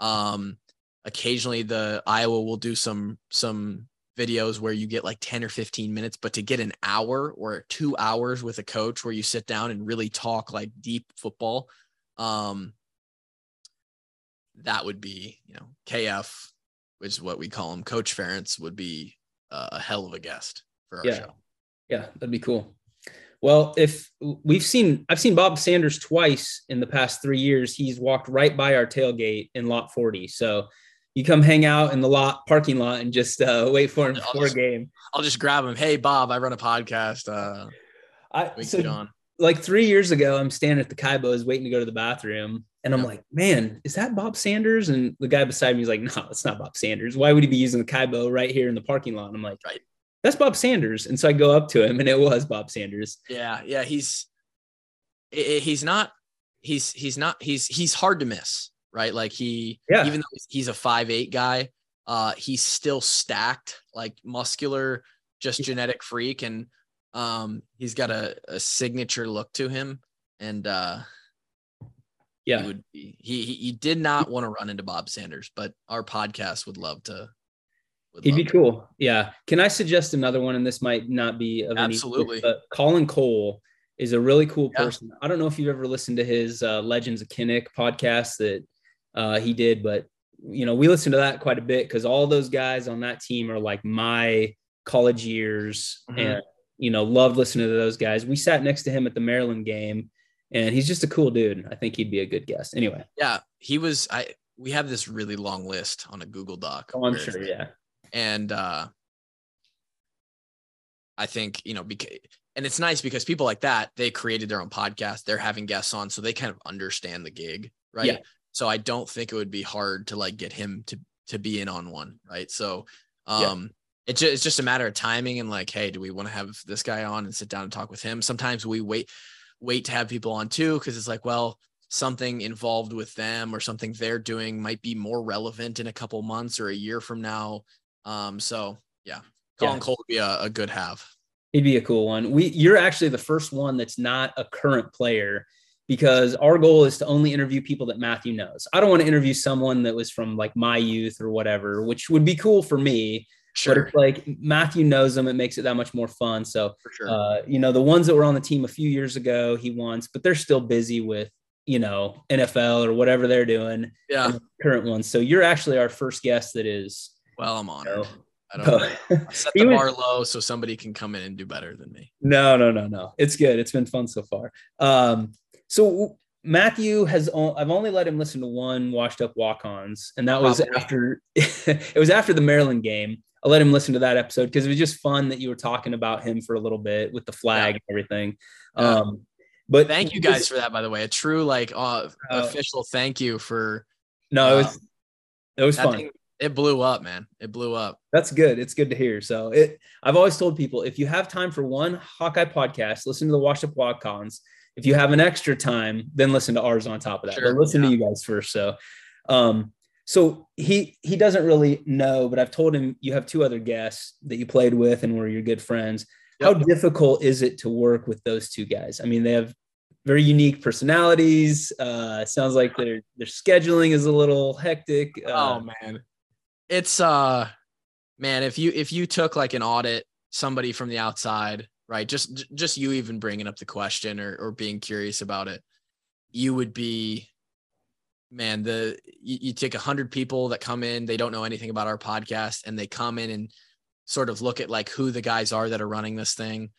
Um, occasionally the Iowa will do some some videos where you get like 10 or 15 minutes, but to get an hour or two hours with a coach where you sit down and really talk like deep football, um, that would be, you know, KF, which is what we call him, Coach Ferentz would be a hell of a guest for our yeah. show. Yeah, that'd be cool. Well, if we've seen, I've seen Bob Sanders twice in the past three years. He's walked right by our tailgate in lot 40. So you come hang out in the lot parking lot and just uh, wait for him for a game. I'll just grab him. Hey, Bob, I run a podcast. Uh, I so, like three years ago, I'm standing at the Kybos waiting to go to the bathroom. And I'm like, man, is that Bob Sanders? And the guy beside me is like, no, it's not Bob Sanders. Why would he be using the Kybo right here in the parking lot? And I'm like, right that's Bob Sanders. And so I go up to him and it was Bob Sanders. Yeah. Yeah. He's, he's not, he's, he's not, he's, he's hard to miss, right? Like he, yeah. even though he's a five, eight guy, uh, he's still stacked, like muscular, just genetic freak. And, um, he's got a, a signature look to him. And, uh, yeah, he, would be, he, he did not want to run into Bob Sanders, but our podcast would love to He'd be cool. Yeah. Can I suggest another one? And this might not be of absolutely, any, but Colin Cole is a really cool person. Yeah. I don't know if you've ever listened to his uh, Legends of Kinnick podcast that uh, he did, but you know, we listen to that quite a bit because all those guys on that team are like my college years mm-hmm. and, you know, loved listening to those guys. We sat next to him at the Maryland game and he's just a cool dude. I think he'd be a good guest. Anyway. Yeah. He was, I, we have this really long list on a Google Doc. Oh, I'm sure. Yeah and uh I think you know because and it's nice because people like that they created their own podcast they're having guests on so they kind of understand the gig right yeah. so I don't think it would be hard to like get him to to be in on one right so um yeah. it's just, it's just a matter of timing and like hey do we want to have this guy on and sit down and talk with him sometimes we wait wait to have people on too because it's like well something involved with them or something they're doing might be more relevant in a couple months or a year from now um, so yeah, Colin yeah. Cole would be a, a good have. He'd be a cool one. We you're actually the first one that's not a current player because our goal is to only interview people that Matthew knows. I don't want to interview someone that was from like my youth or whatever, which would be cool for me. Sure. But it's like Matthew knows them, it makes it that much more fun. So, sure. uh, you know, the ones that were on the team a few years ago, he wants, but they're still busy with, you know, NFL or whatever they're doing. Yeah. current ones. So you're actually our first guest that is well, I'm honored. No. I don't know. I set the bar low so somebody can come in and do better than me. No, no, no, no. It's good. It's been fun so far. Um, so Matthew has I've only let him listen to one washed up walk-ons, and that was Probably. after it was after the Maryland game. I let him listen to that episode because it was just fun that you were talking about him for a little bit with the flag yeah. and everything. Yeah. Um, but thank you guys for that, by the way. A true like uh, uh, official thank you for. No, it was um, it was fun. Thing, it blew up, man. It blew up. That's good. It's good to hear. So it I've always told people if you have time for one Hawkeye podcast, listen to the Washed Up Walk-Ons. if you have an extra time, then listen to ours on top of that. Sure, but listen yeah. to you guys first. So, um, so he he doesn't really know, but I've told him you have two other guests that you played with and were your good friends. How difficult is it to work with those two guys? I mean, they have very unique personalities. Uh, sounds like their their scheduling is a little hectic. Uh, oh man it's uh man if you if you took like an audit somebody from the outside right just just you even bringing up the question or, or being curious about it you would be man the you, you take a hundred people that come in they don't know anything about our podcast and they come in and sort of look at like who the guys are that are running this thing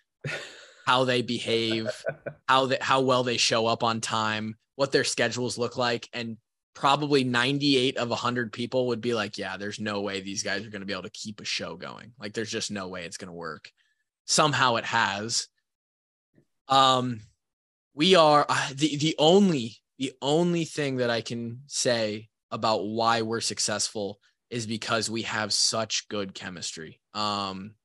how they behave how they how well they show up on time what their schedules look like and probably 98 of 100 people would be like yeah there's no way these guys are going to be able to keep a show going. Like there's just no way it's going to work. Somehow it has. Um we are uh, the the only the only thing that i can say about why we're successful is because we have such good chemistry. Um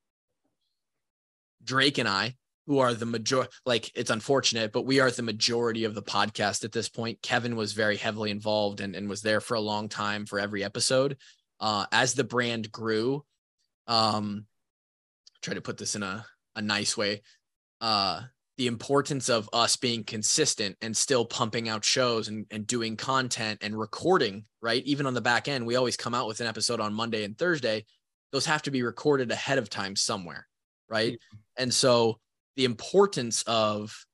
drake and i who are the major like it's unfortunate but we are the majority of the podcast at this point. Kevin was very heavily involved and, and was there for a long time for every episode. Uh as the brand grew um try to put this in a, a nice way uh the importance of us being consistent and still pumping out shows and, and doing content and recording right? Even on the back end we always come out with an episode on monday and thursday. Those have to be recorded ahead of time somewhere right? And so the importance of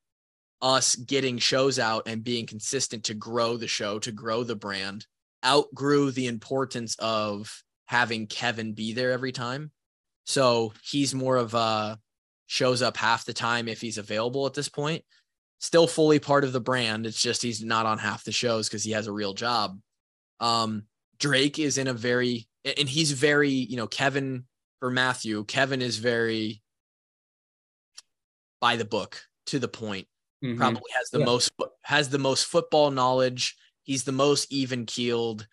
us getting shows out and being consistent to grow the show, to grow the brand, outgrew the importance of having Kevin be there every time. So he's more of a shows up half the time if he's available at this point. Still fully part of the brand. It's just he's not on half the shows because he has a real job. Um, Drake is in a very, and he's very, you know, Kevin for Matthew, Kevin is very by the book to the point. Mhm. probably has the Yeah. most has the most football knowledge. He's the most even keeled.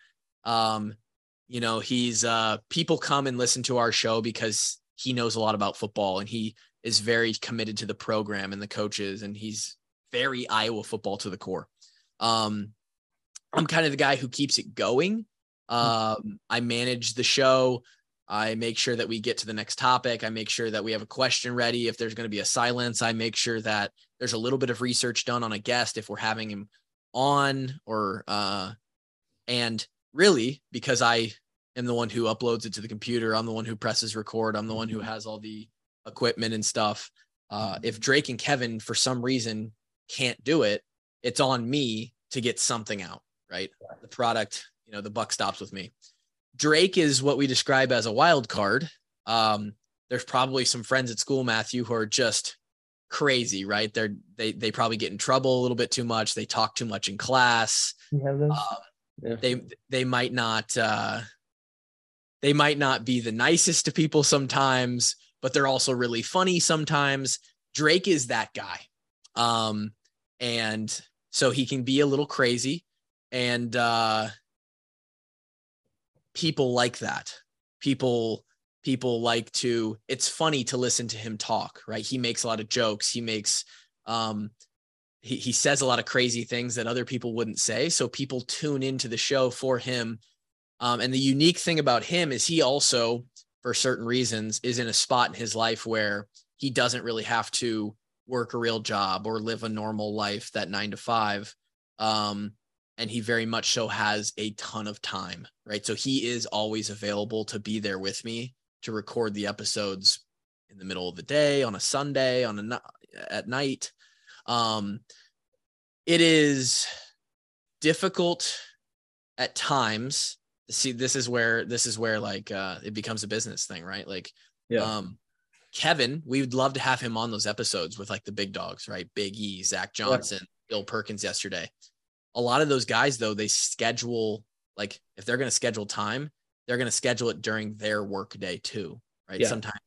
Um you know he's uh people come and listen to our show because he knows a lot about football and he is very committed to the program and the coaches and he's very Iowa football to the core. Um I'm kind of the guy who keeps it going. Um I manage the show I make sure that we get to the next topic. I make sure that we have a question ready. If there's going to be a silence, I make sure that there's a little bit of research done on a guest if we're having him on or uh and really because I am the one who uploads it to the computer, I'm the one who presses record, I'm the one who has all the equipment and stuff. Uh if Drake and Kevin for some reason can't do it, it's on me to get something out, right? The product, you know, the buck stops with me. Drake is what we describe as a wild card. Um, there's probably some friends at school, Matthew, who are just crazy, right? They're they they probably get in trouble a little bit too much. They talk too much in class. Um, Yeah. they they might not uh, they might not be the nicest to people sometimes, but they're also really funny sometimes. Drake is that guy, um, and so he can be a little crazy, and uh, people like that. People people like to. It's funny to listen to him talk, right? He makes a lot of jokes. He makes um, he, he says a lot of crazy things that other people wouldn't say. So people tune into the show for him. Um, and the unique thing about him is he also, for certain reasons, is in a spot in his life where he doesn't really have to work a real job or live a normal life, that nine to five. Um, and he very much so has a ton of time, right? So he is always available to be there with me to record the episodes in the middle of the day, on a Sunday, on a at night. Um, it is difficult at times. See, this is where this is where like uh, it becomes a business thing, right? Like, Yeah. um, Kevin, we would love to have him on those episodes with like the big dogs, right? Big E, Zach Johnson, Bill Perkins yesterday. A lot of those guys, though, they schedule like if they're going to schedule time, they're going to schedule it during their work day too, right? Yeah. Sometimes.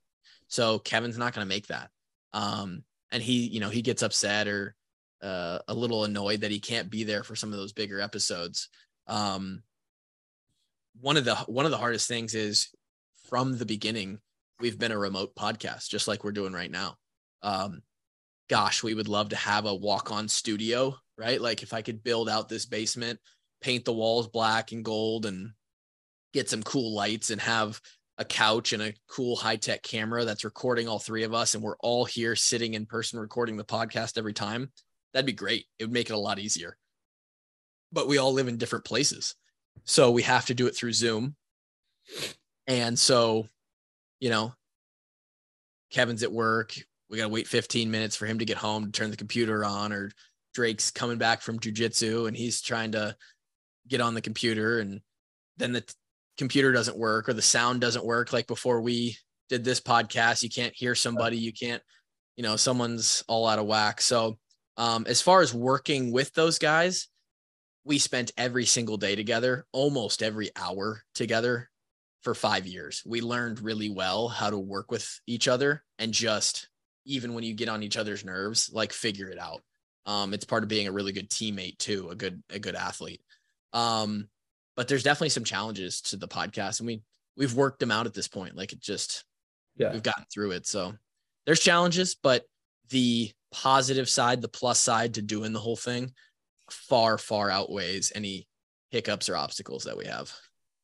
So Kevin's not going to make that. Um, and he, you know, he gets upset or uh, a little annoyed that he can't be there for some of those bigger episodes. Um, one of the one of the hardest things is from the beginning we've been a remote podcast just like we're doing right now um, gosh, we would love to have a walk on studio, right? Like if I could build out this basement, paint the walls black and gold and get some cool lights and have a couch and a cool high tech camera that's recording all three of us and we're all here sitting in person recording the podcast every time, that'd be great. It would make it a lot easier. But we all live in different places. So we have to do it through Zoom. And so, you know, Kevin's at work. We got to wait 15 minutes for him to get home to turn the computer on, or Drake's coming back from jujitsu and he's trying to get on the computer and then the computer doesn't work or the sound doesn't work. Like before we did this podcast you can't hear somebody you can't you know someone's all out of whack. So um, as far as working with those guys we spent every single day together almost every hour together for five years. We learned really well how to work with each other and just even when you get on each other's nerves like figure it out um, it's part of being a really good teammate too a good a good athlete. Um, but there's definitely some challenges to the podcast and we we've worked them out at this point like it just yeah. we've gotten through it. So there's challenges but the positive side the plus side to doing the whole thing far far outweighs any hiccups or obstacles that we have.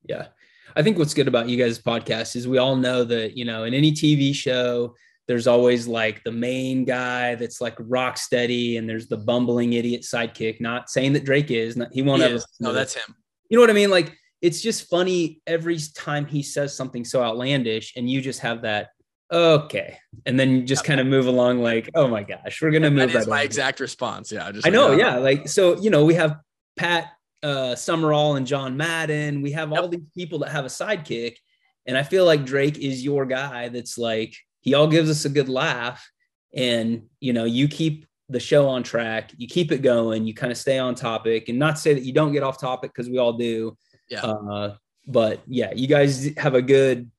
Yeah. I think what's good about you guys podcast is we all know that you know in any tv show there's always like the main guy that's like rock steady and there's the bumbling idiot sidekick not saying that drake is not, he won't he ever no that's him you know what I mean? Like it's just funny every time he says something so outlandish, and you just have that okay, and then you just kind of move along like, oh my gosh, we're gonna move. That is my exact response. Yeah, just I know. Like, yeah, like so, you know, we have Pat uh, Summerall and John Madden. We have all these people that have a sidekick, and I feel like Drake is your guy. That's like he all gives us a good laugh, and you know, you keep the show on track, you keep it going, you kind of stay on topic, and not to say that you don't get off topic because we all do. Yeah. Uh, but yeah, you guys have a good.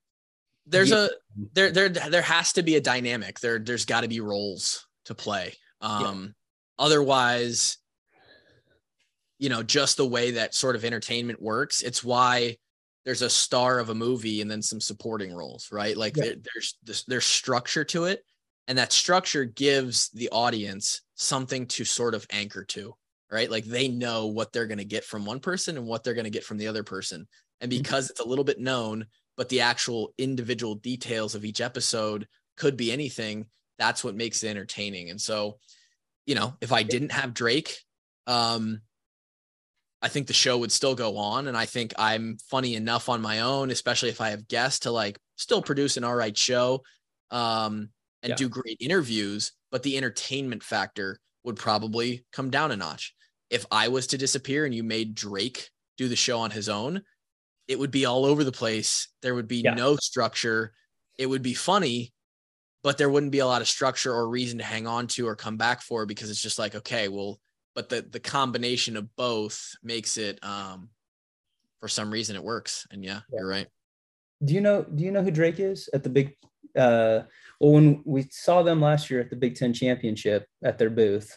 There's a there there there has to be a dynamic. There there's got to be roles to play. Um, yeah. Otherwise, you know, just the way that sort of entertainment works, it's why there's a star of a movie and then some supporting roles, right? Like yeah. there, there's this, there's structure to it and that structure gives the audience something to sort of anchor to right like they know what they're going to get from one person and what they're going to get from the other person and mm-hmm. because it's a little bit known but the actual individual details of each episode could be anything that's what makes it entertaining and so you know if i didn't have drake um i think the show would still go on and i think i'm funny enough on my own especially if i have guests to like still produce an all right show um and yeah. do great interviews, but the entertainment factor would probably come down a notch. If I was to disappear and you made Drake do the show on his own, it would be all over the place. There would be yeah. no structure. It would be funny, but there wouldn't be a lot of structure or reason to hang on to or come back for because it's just like, okay, well, but the the combination of both makes it um for some reason it works. And yeah, yeah. you're right. Do you know do you know who Drake is at the big uh well, when we saw them last year at the Big Ten Championship at their booth,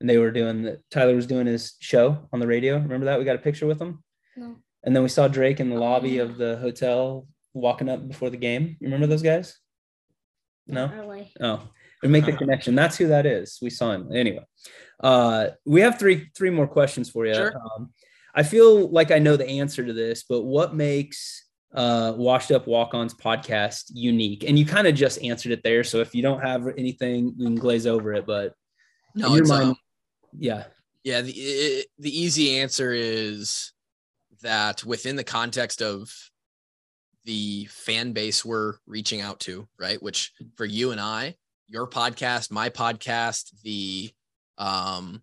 and they were doing the Tyler was doing his show on the radio. Remember that? We got a picture with them. No. And then we saw Drake in the lobby of the hotel walking up before the game. You remember those guys? No. Really. Oh, we make the connection. That's who that is. We saw him anyway. Uh, we have three three more questions for you. Sure. Um, I feel like I know the answer to this, but what makes uh, Washed Up Walk Ons podcast unique? And you kind of just answered it there. So if you don't have anything, we can glaze over it. But no, it's, mind, um, yeah. Yeah. The, it, the easy answer is that within the context of the fan base we're reaching out to, right? Which for you and I, your podcast, my podcast, the, um,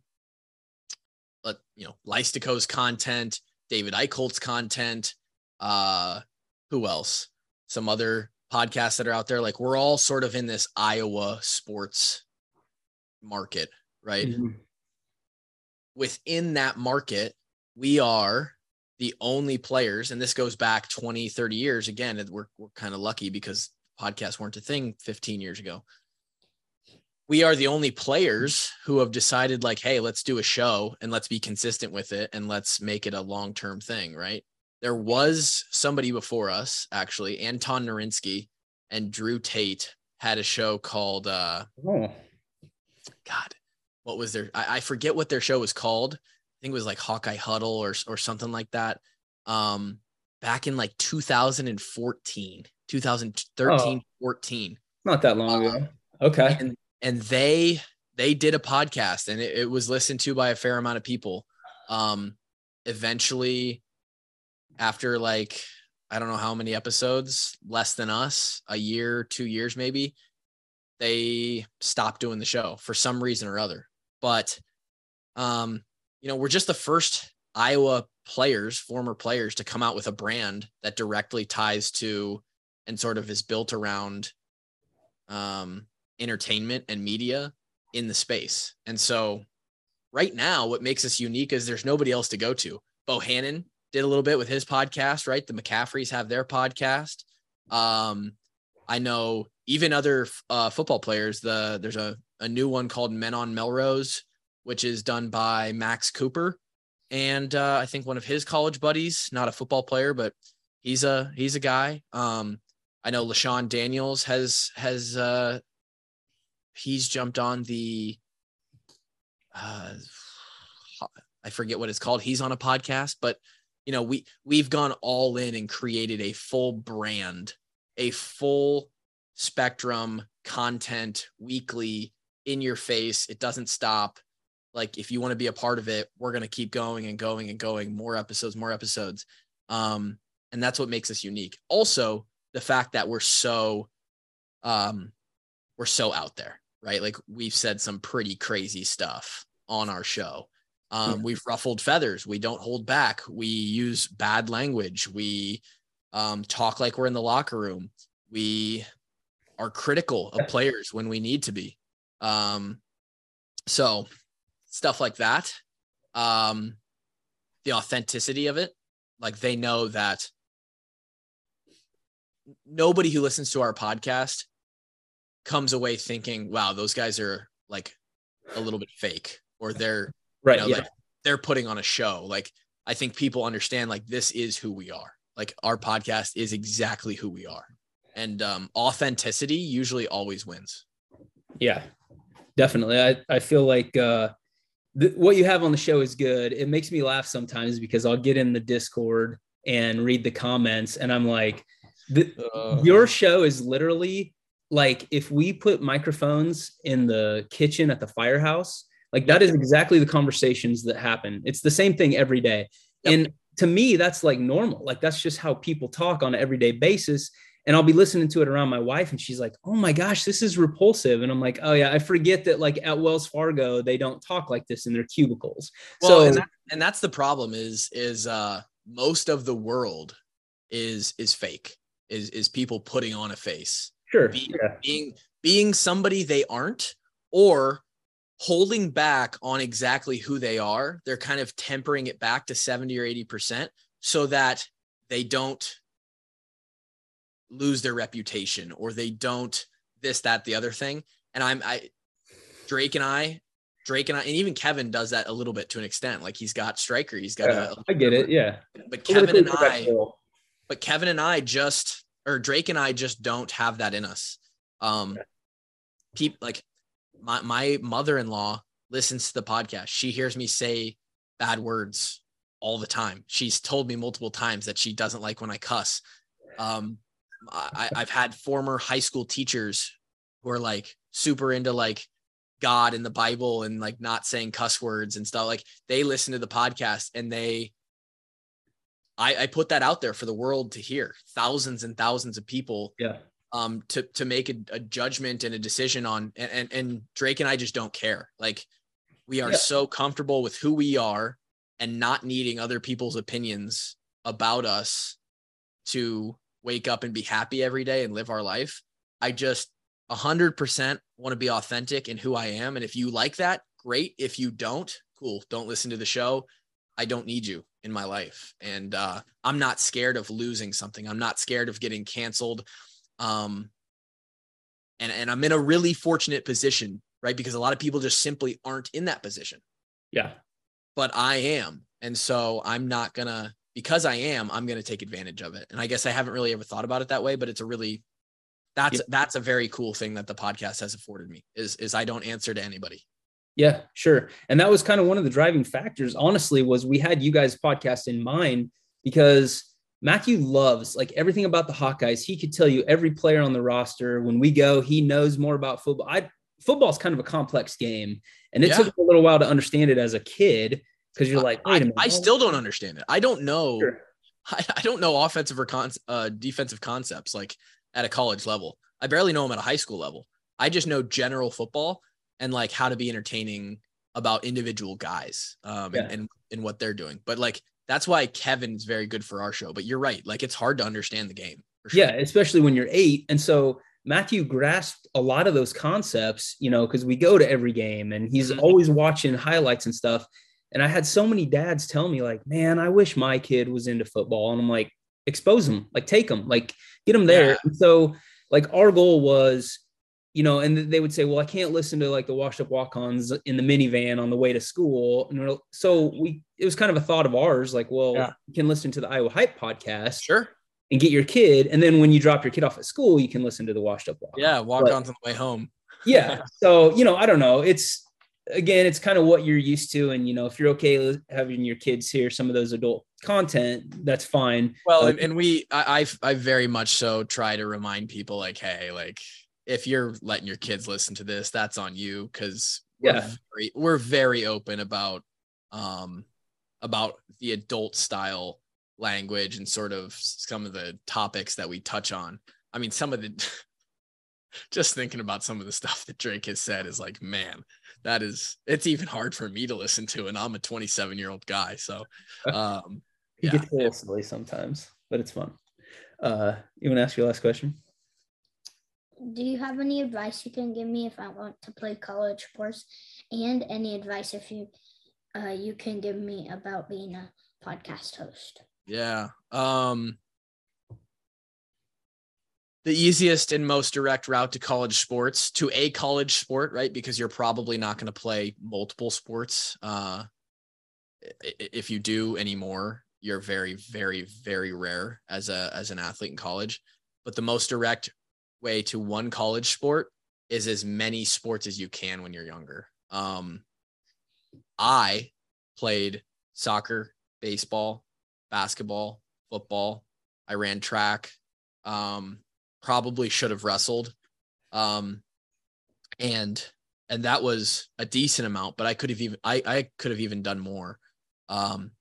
let, you know, Lystico's content, David Eicholt's content, uh, who else? Some other podcasts that are out there. Like we're all sort of in this Iowa sports market, right? Mm-hmm. Within that market, we are the only players, and this goes back 20, 30 years. Again, we're, we're kind of lucky because podcasts weren't a thing 15 years ago. We are the only players who have decided, like, hey, let's do a show and let's be consistent with it and let's make it a long term thing, right? there was somebody before us, actually, Anton Narinsky and Drew Tate had a show called uh, oh. God, what was their? I, I forget what their show was called. I think it was like Hawkeye Huddle or or something like that. Um, back in like 2014, 2013, 14. Not that long ago. Okay. And and they they did a podcast and it, it was listened to by a fair amount of people. Um, eventually, after like I don't know how many episodes, less than us, a year, two years maybe, they stopped doing the show for some reason or other. But um, you know, we're just the first Iowa players, former players, to come out with a brand that directly ties to and sort of is built around um, entertainment and media in the space. And so, right now, what makes us unique is there's nobody else to go to. Bohannon did a little bit with his podcast, right? The McCaffreys have their podcast. Um, I know even other uh, football players. The there's a a new one called Men on Melrose, which is done by Max Cooper, and uh, I think one of his college buddies, not a football player, but he's a he's a guy. Um, I know Leshun Daniels has has uh, he's jumped on the uh, I forget what it's called. He's on a podcast, but you know we we've gone all in and created a full brand, a full spectrum content weekly in your face. It doesn't stop. Like if you want to be a part of it, we're going to keep going and going and going more episodes, more episodes. Um, and that's what makes us unique. Also, the fact that we're so um we're so out there, right? Like we've said some pretty crazy stuff on our show. Um, yeah. we've ruffled feathers. We don't hold back. We use bad language. We um, talk like we're in the locker room. We are critical of players when we need to be. Um, so stuff like that. Um, the authenticity of it, like they know that nobody who listens to our podcast comes away thinking, wow, those guys are like a little bit fake or they're right. You know, yeah. Like they're putting on a show. Like I think people understand like this is who we are. Like our podcast is exactly who we are and um, authenticity usually always wins. Yeah, definitely. I, I feel like uh, th- what you have on the show is good. It makes me laugh sometimes because I'll get in the Discord and read the comments, and I'm like, uh, your show is literally like if we put microphones in the kitchen at the firehouse, like that is exactly the conversations that happen. It's the same thing every day. Yep. And to me, that's like normal. Like that's just how people talk on an everyday basis and I'll be listening to it around my wife, and she's like, "Oh my gosh, this is repulsive." And I'm like, "Oh yeah, I forget that like at Wells Fargo they don't talk like this in their cubicles." Well, so, and, that, and that's the problem is is uh, most of the world is is fake, is is people putting on a face, sure, being yeah. being, being somebody they aren't, or holding back on exactly who they are. They're kind of tempering it back to seventy or eighty percent so that they don't lose their reputation or they don't this that the other thing and i'm i drake and i drake and i and even kevin does that a little bit to an extent like he's got striker he's got yeah, a, I get it yeah but kevin and i but kevin and i just or drake and i just don't have that in us. Um people like my my mother-in-law listens to the podcast. She hears me say bad words all the time. She's told me multiple times that she doesn't like when i cuss. Um I, I've had former high school teachers who are like super into like God and the Bible and like not saying cuss words and stuff. Like they listen to the podcast and they, I, I put that out there for the world to hear. Thousands and thousands of people. Yeah. Um, to to make a, a judgment and a decision on, and, and and Drake and I just don't care. Like we are yeah. so comfortable with who we are and not needing other people's opinions about us to wake up and be happy every day and live our life. I just 100% want to be authentic in who I am. And if you like that, great. If you don't, cool. Don't listen to the show. I don't need you in my life. And uh, I'm not scared of losing something. I'm not scared of getting canceled. Um, and, and I'm in a really fortunate position, right? Because a lot of people just simply aren't in that position. Yeah. But I am. And so I'm not going to because I am, I'm going to take advantage of it. And I guess I haven't really ever thought about it that way, but it's a really that's yeah. that's a very cool thing that the podcast has afforded me is is I don't answer to anybody. Yeah, sure. And that was kind of one of the driving factors, honestly, was we had you guys podcast in mind because Matthew loves like everything about the Hawkeyes. He could tell you every player on the roster. When we go, he knows more about football. I football is kind of a complex game, and it Yeah. took a little while to understand it as a kid because you're like, wait a I, I still don't understand it. I don't know. Sure. I, I don't know offensive or con- uh, defensive concepts like at a college level. I barely know them at a high school level. I just know general football and like how to be entertaining about individual guys um, Yeah. and, and and what they're doing. But like that's why Kevin's very good for our show. But you're right. Like it's hard to understand the game. For sure. Yeah, especially when you're eight. And so Matthew grasped a lot of those concepts, you know, because we go to every game and he's Mhm. always watching highlights and stuff. And I had so many dads tell me, like, man, I wish my kid was into football. And I'm like, expose them, like, take them, like, get them there. Yeah. And so, like, our goal was, you know, and they would say, well, I can't listen to like the washed up walk ons in the minivan on the way to school. And so we, it was kind of a thought of ours, like, well, Yeah. you can listen to the Iowa Hype podcast Sure. and get your kid. And then when you drop your kid off at school, you can listen to the washed up walk. Yeah. Walk But- on the way home. Yeah. So, you know, I don't know. It's again, it's kind of what you're used to. And, you know, if you're okay having your kids hear some of those adult content, that's fine. Well, Uh, and, and we, I, I, I very much so try to remind people like, hey, like if you're letting your kids listen to this, that's on you because we're Yeah. very, we're very open about, um, about the adult style language and sort of some of the topics that we touch on. I mean, some of the, just thinking about some of the stuff that Drake has said is like, man, that is, it's even hard for me to listen to, and I'm a 27 year old guy. So, um, yeah, gets a little silly sometimes, but it's fun. Uh, you want to ask your last question? Do you have any advice you can give me if I want to play college sports, and any advice if you uh, you can give me about being a podcast host? Yeah. Um the easiest and most direct route to college sports to a college sport, right? Because you're probably not going to play multiple sports. Uh if you do anymore, you're very very very rare as a as an athlete in college. But the most direct way to one college sport is as many sports as you can when you're younger. Um I played soccer, baseball, basketball, football. I ran track. Um, probably should have wrestled. Um, and and that was a decent amount, but I could have even I, I could have even done more. Um,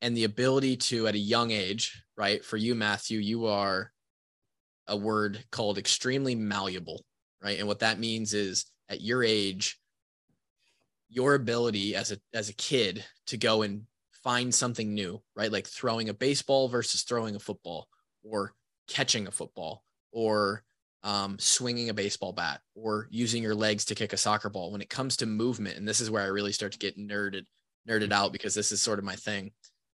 and the ability to at a young age, right? For you, Matthew, you are a word called extremely malleable, right? And what that means is at your age, your ability as a as a kid to go and find something new, right? Like throwing a baseball versus throwing a football, or catching a football, or um, swinging a baseball bat, or using your legs to kick a soccer ball. When it comes to movement, and this is where I really start to get nerded nerded out because this is sort of my thing.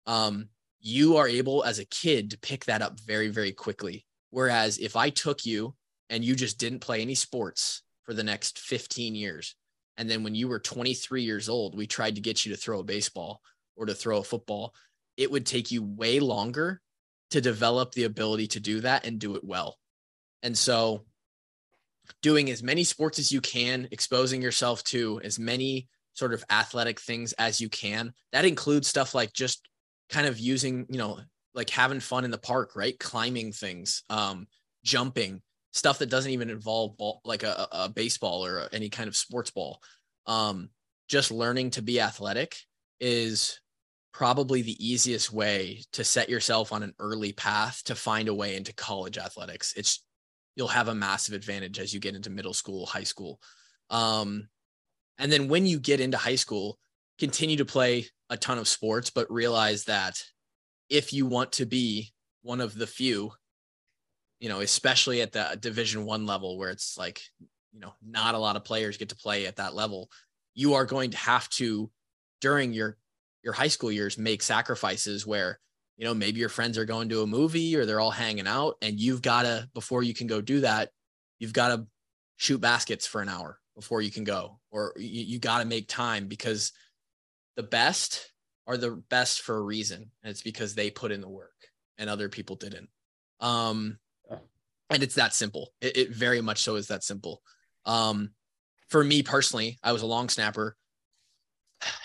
Um, you are able as a kid to pick that up very very quickly. Whereas if I took you and you just didn't play any sports for the next 15 years, and then when you were 23 years old, we tried to get you to throw a baseball or to throw a football, it would take you way longer to develop the ability to do that and do it well. And so, doing as many sports as you can, exposing yourself to as many sort of athletic things as you can, that includes stuff like just kind of using, you know, like having fun in the park, right? Climbing things, um, jumping, stuff that doesn't even involve ball, like a, a baseball or any kind of sports ball. Um, just learning to be athletic is probably the easiest way to set yourself on an early path to find a way into college athletics. It's you'll have a massive advantage as you get into middle school, high school. Um, and then when you get into high school, continue to play a ton of sports, but realize that if you want to be one of the few, you know, especially at the division one level where it's like, you know, not a lot of players get to play at that level, you are going to have to during your your high school years make sacrifices where you know maybe your friends are going to a movie or they're all hanging out and you've got to before you can go do that you've got to shoot baskets for an hour before you can go or you, you got to make time because the best are the best for a reason and it's because they put in the work and other people didn't. Um and it's that simple. It, it very much so is that simple. Um for me personally i was a long snapper.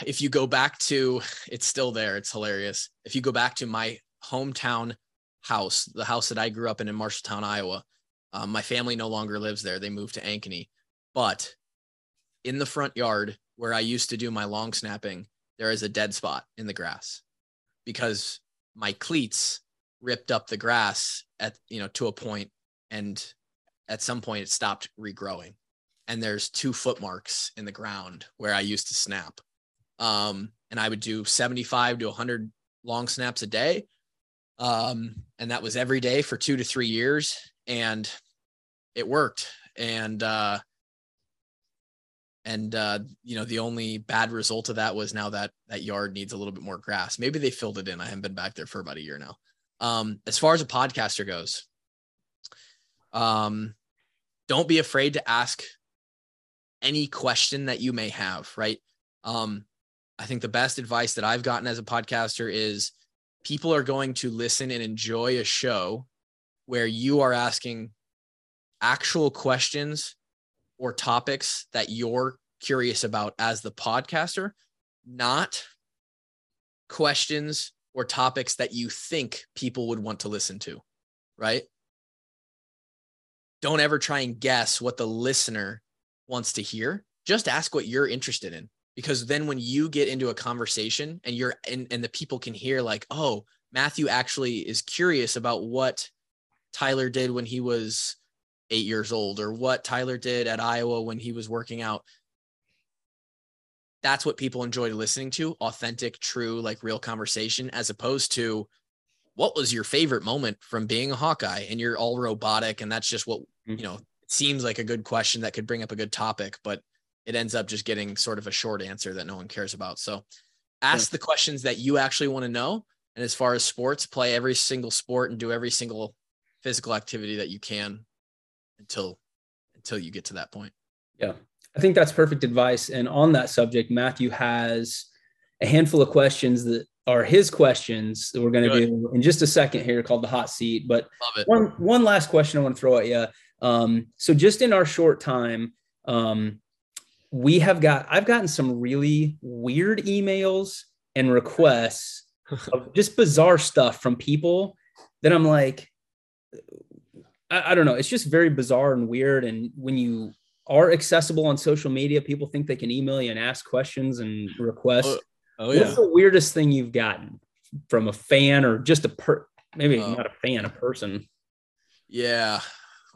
If you go back to it's still there it's hilarious. If you go back to my hometown house the house that i grew up in in marshalltown iowa um, my family no longer lives there. They moved to ankeny. But in the front yard where i used to do my long snapping there is a dead spot in the grass because my cleats ripped up the grass at you know to a point and at some point it stopped regrowing and there's two foot marks in the ground where i used to snap um, and I would do 75 to 100 long snaps a day. Um, and that was every day for two to three years, and it worked. And uh, and uh, you know, the only bad result of that was now that that yard needs a little bit more grass. Maybe they filled it in. I haven't been back there for about a year now. Um, as far as a podcaster goes, um, don't be afraid to ask any question that you may have. Right. Um, I think the best advice that I've gotten as a podcaster is people are going to listen and enjoy a show where you are asking actual questions or topics that you're curious about as the podcaster, not questions or topics that you think people would want to listen to, right? Don't ever try and guess what the listener wants to hear. Just ask what you're interested in because then when you get into a conversation and you're and, and the people can hear like oh matthew actually is curious about what tyler did when he was eight years old or what tyler did at iowa when he was working out that's what people enjoy listening to authentic true like real conversation as opposed to what was your favorite moment from being a hawkeye and you're all robotic and that's just what Mm-hmm. you know seems like a good question that could bring up a good topic but it ends up just getting sort of a short answer that no one cares about. So ask the questions that you actually want to know. And as far as sports, play every single sport and do every single physical activity that you can until until you get to that point. Yeah. I think that's perfect advice. And on that subject, Matthew has a handful of questions that are his questions that we're going to do in just a second here called the hot seat. But one one last question I want to throw at you. Um, so just in our short time, um, we have got I've gotten some really weird emails and requests of just bizarre stuff from people that I'm like, I, I don't know. It's just very bizarre and weird. And when you are accessible on social media, people think they can email you and ask questions and requests. Oh, Oh What's the weirdest thing you've gotten from a fan or just a per maybe Oh. not a fan, a person? Yeah.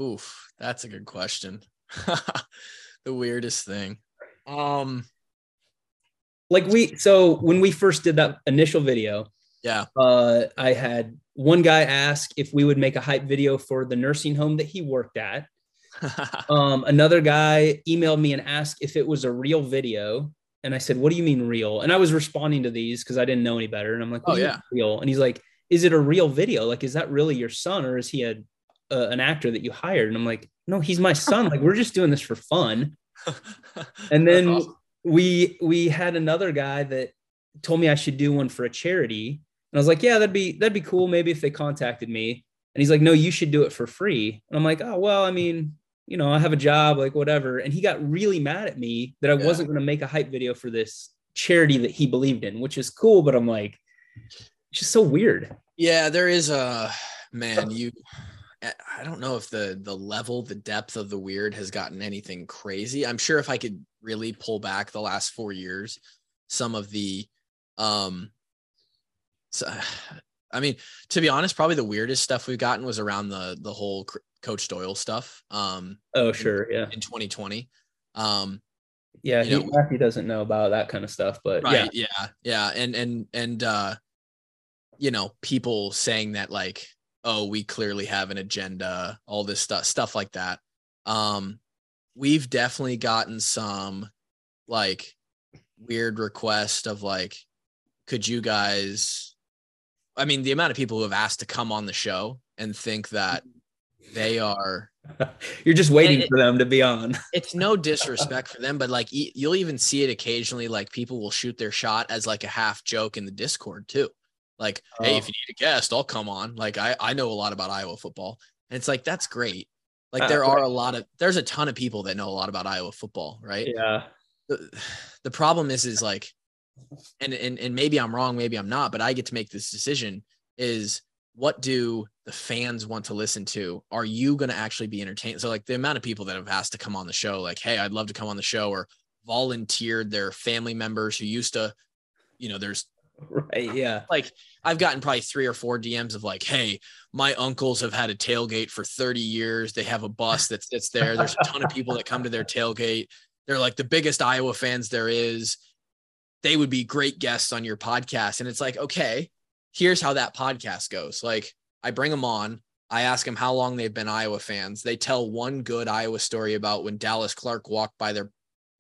Oof. That's a good question. the weirdest thing. Um, Like we so when we first did that initial video, yeah. uh, I had one guy asked if we would make a hype video for the nursing home that he worked at. Um, another guy emailed me and asked if it was a real video. And I said, What do you mean real? And I was responding to these because I didn't know any better. And I'm like, Oh, yeah. real. And he's like, Is it a real video? Like, is that really your son or is he a, uh, an actor that you hired? And I'm like, No, he's my son. like, we're just doing this for fun. And then awesome. we we had another guy that told me I should do one for a charity. And I was like, yeah, that'd be that'd be cool. Maybe if they contacted me. And he's like, no, you should do it for free. And I'm like, oh well, I mean, you know, I have a job, like whatever. And he got really mad at me that I Yeah. wasn't going to make a hype video for this charity that he believed in, which is cool. But I'm like, it's just so weird. Yeah, there is a man. You, I I don't know if the the level, the depth of the weird has gotten anything crazy. I'm sure if I could really pull back the last four years, some of the, um, so, I mean, to be honest, probably the weirdest stuff we've gotten was around the the whole Coach Doyle stuff. Um, Oh, sure. Yeah. in 2020. Um, Yeah. He, know- Matthew doesn't know about that kind of stuff, but yeah. yeah yeah and and and uh you know people saying that like oh we clearly have an agenda all this stuff stuff like that um we've definitely gotten some like weird request of like could you guys i mean the amount of people who have asked to come on the show and think that they are You're just waiting it- for them to be on. it's no disrespect for them, but like you'll even see it occasionally. Like people will shoot their shot as like a half joke in the Discord too. Like, hey, Oh. if you need a guest, I'll come on. Like I I know a lot about Iowa football, and it's like that's great. Like Uh, there are a lot of there's a ton of people that know a lot about Iowa football, right? Yeah. The, the problem is is like and, and and maybe I'm wrong, maybe I'm not, but I get to make this decision is what do the fans want to listen to? Are you going to actually be entertained? So like the amount of people that have asked to come on the show, like, Hey, I'd love to come on the show or volunteered their family members who used to, you know, there's Right. Yeah. like I've gotten probably three or four DMs of like, hey, my uncles have had a tailgate for 30 years. They have a bus that sits there. There's a ton of people that come to their tailgate. They're like the biggest Iowa fans there is. They would be great guests on your podcast. And it's like, okay, here's how that podcast goes. Like I bring them on. I ask them how long they've been Iowa fans. They tell one good Iowa story about when Dallas Clark walked by their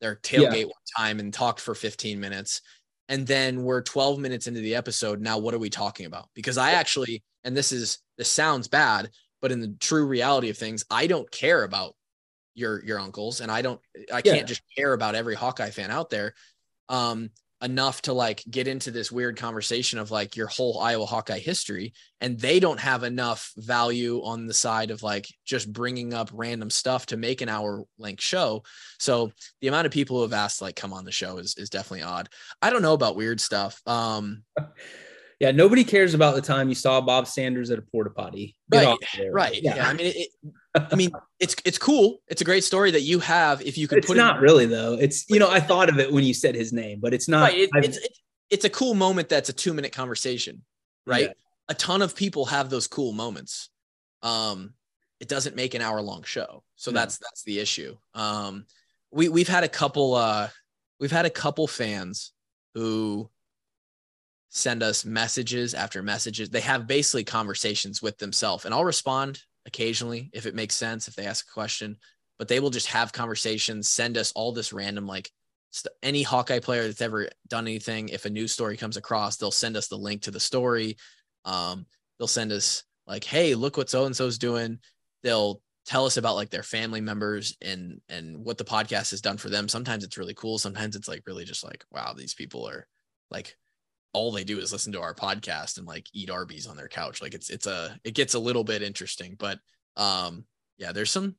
their tailgate one time and talked for 15 minutes and then we're 12 minutes into the episode now what are we talking about because i actually and this is this sounds bad but in the true reality of things i don't care about your your uncles and i don't i Yeah. can't just care about every hawkeye fan out there um enough to like get into this weird conversation of like your whole iowa hawkeye history and they don't have enough value on the side of like just bringing up random stuff to make an hour length show so the amount of people who have asked like come on the show is is definitely odd I don't know about weird stuff. Um, Yeah. Nobody cares about the time you saw Bob Sanders at a porta potty. Get Right, right. Yeah. Yeah. I mean, it, it- I mean, it's it's cool. It's a great story that you have. If you could It's put not it, really though. It's you know I thought of it when you said his name, but it's not. right, it, it's it's a cool moment. That's a two minute conversation, right? Yeah. A ton of people have those cool moments. Um, it doesn't make an hour long show, so No. that's that's the issue. Um, we we've had a couple. Uh, we've had a couple fans who send us messages after messages. They have basically conversations with themselves, and I'll respond occasionally if it makes sense if they ask a question. But they will just have conversations, send us all this random like st- any Hawkeye player that's ever done anything. If a news story comes across, they'll send us the link to the story. Um, they'll send us like, "Hey, look what so and so's doing." They'll tell us about like their family members and and what the podcast has done for them. Sometimes it's really cool. Sometimes it's like really just like, wow, these people are like all they do is listen to our podcast and like eat Arby's on their couch. Like it's it's a it gets a little bit interesting, but um yeah, there's some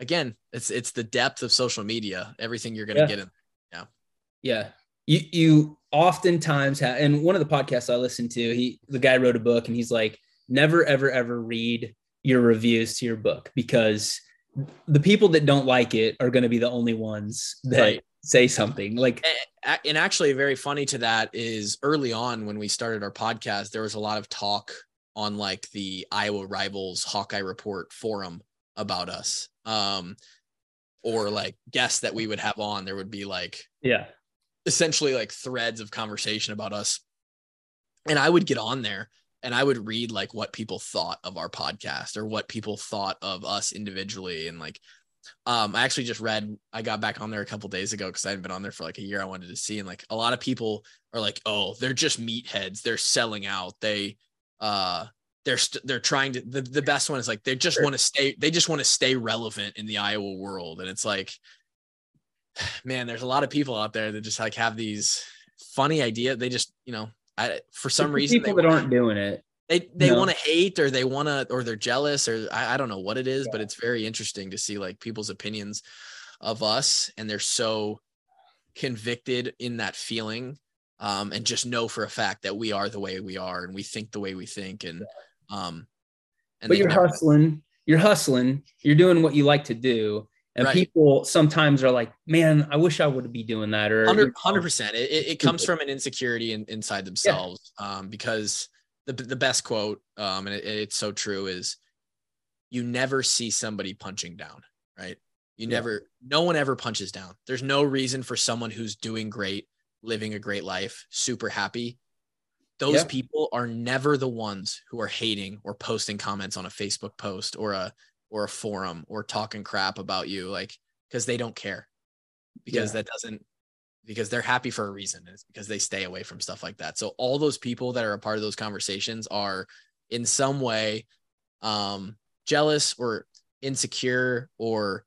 again, it's it's the depth of social media, everything you're gonna Yeah. get in. Yeah. Yeah. You you oftentimes have and one of the podcasts I listened to, he the guy wrote a book and he's like, never ever ever read your reviews to your book because the people that don't like it are going to be the only ones that Right. Say something. Like And actually, very funny to that is early on when we started our podcast, there was a lot of talk on like the Iowa Rivals Hawkeye Report forum about us. Um, or like guests that we would have on, there would be like yeah. essentially like threads of conversation about us. And I would get on there and I would read like what people thought of our podcast or what people thought of us individually. And like, um, I actually just read, I got back on there a couple days ago because I hadn't been on there for like a year. I wanted to see. And like a lot of people are like, oh, they're just meatheads. They're selling out. They, uh, they're st- they're trying to the, the best one is like they just Sure. want to stay they just want to stay relevant in the Iowa world and it's like man there's a lot of people out there that just like have these funny idea they just you know I, for some reason they, people that aren't doing it. They, they No. want to hate or they want to or they're jealous or I, I don't know what it is but it's very interesting to see like people's opinions of us and they're so convicted in that feeling um, and just know for a fact that we are the way we are and we think the way we think and um and but you're never- hustling, you're hustling, you're doing what you like to do. And Right. people sometimes are like, man, I wish I would be doing that. Or you know, 100 percent. It, it, comes from an insecurity in, inside themselves. Um, because the the best quote, um, and it, it's so true is, you never see somebody punching down, right? You Yeah. never, no one ever punches down. There's no reason for someone who's doing great, living a great life, super happy. Those Yeah. people are never the ones who are hating or posting comments on a Facebook post or a or a forum or talking crap about you, like because they don't care because Yeah. that doesn't because they're happy for a reason it's because they stay away from stuff like that. So all those people that are a part of those conversations are in some way um jealous or insecure or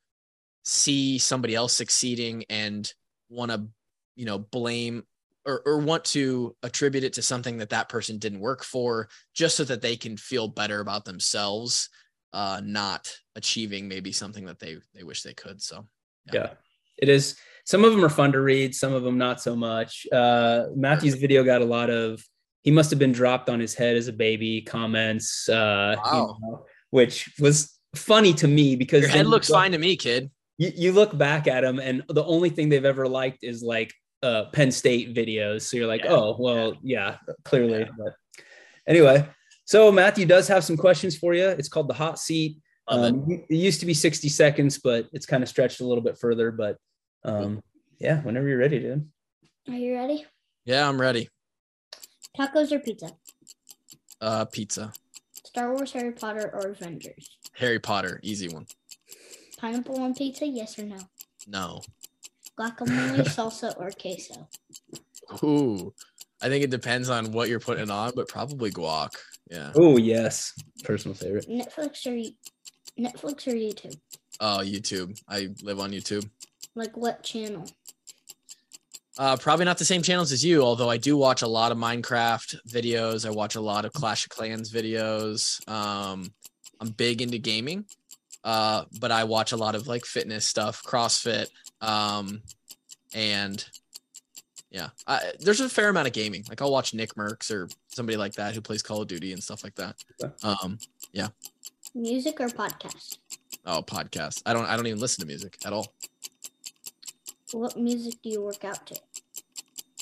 see somebody else succeeding and want to you know blame or, or want to attribute it to something that that person didn't work for just so that they can feel better about themselves uh not achieving maybe something that they they wish they could so yeah. It is some of them are fun to read, some of them not so much. Uh, Matthew's video got a lot of. He must have been dropped on his head as a baby. Comments, uh, you Wow. know, which was funny to me because Your then head you looks look- fine to me, kid. You, you look back at them, and the only thing they've ever liked is like uh, Penn State videos. So you're like, Yeah. oh well, yeah, clearly. But anyway, so Matthew does have some questions for you. It's called the hot seat. Love it. Um, it used to be 60 seconds, but it's kind of stretched a little bit further. But um, yeah, whenever you're ready, dude. Are you ready? Yeah, I'm ready. Tacos or pizza? Uh, pizza. Star Wars, Harry Potter, or Avengers? Harry Potter, easy one. Pineapple on pizza, yes or no? No. Guacamole, salsa, or queso? Ooh, I think it depends on what you're putting on, but probably guac. Yeah. Oh yes, personal favorite. Netflix or Netflix or YouTube? Oh, YouTube. I live on YouTube. Like what channel? Uh, probably not the same channels as you, although I do watch a lot of Minecraft videos. I watch a lot of Clash of Clans videos. Um, I'm big into gaming, uh, but I watch a lot of like fitness stuff, CrossFit, um, and yeah, I, there's a fair amount of gaming. Like I'll watch NickMercs or somebody like that who plays Call of Duty and stuff like that. Okay. Um, Music or podcast? oh, podcast. I don't. I don't even listen to music at all. What music do you work out to?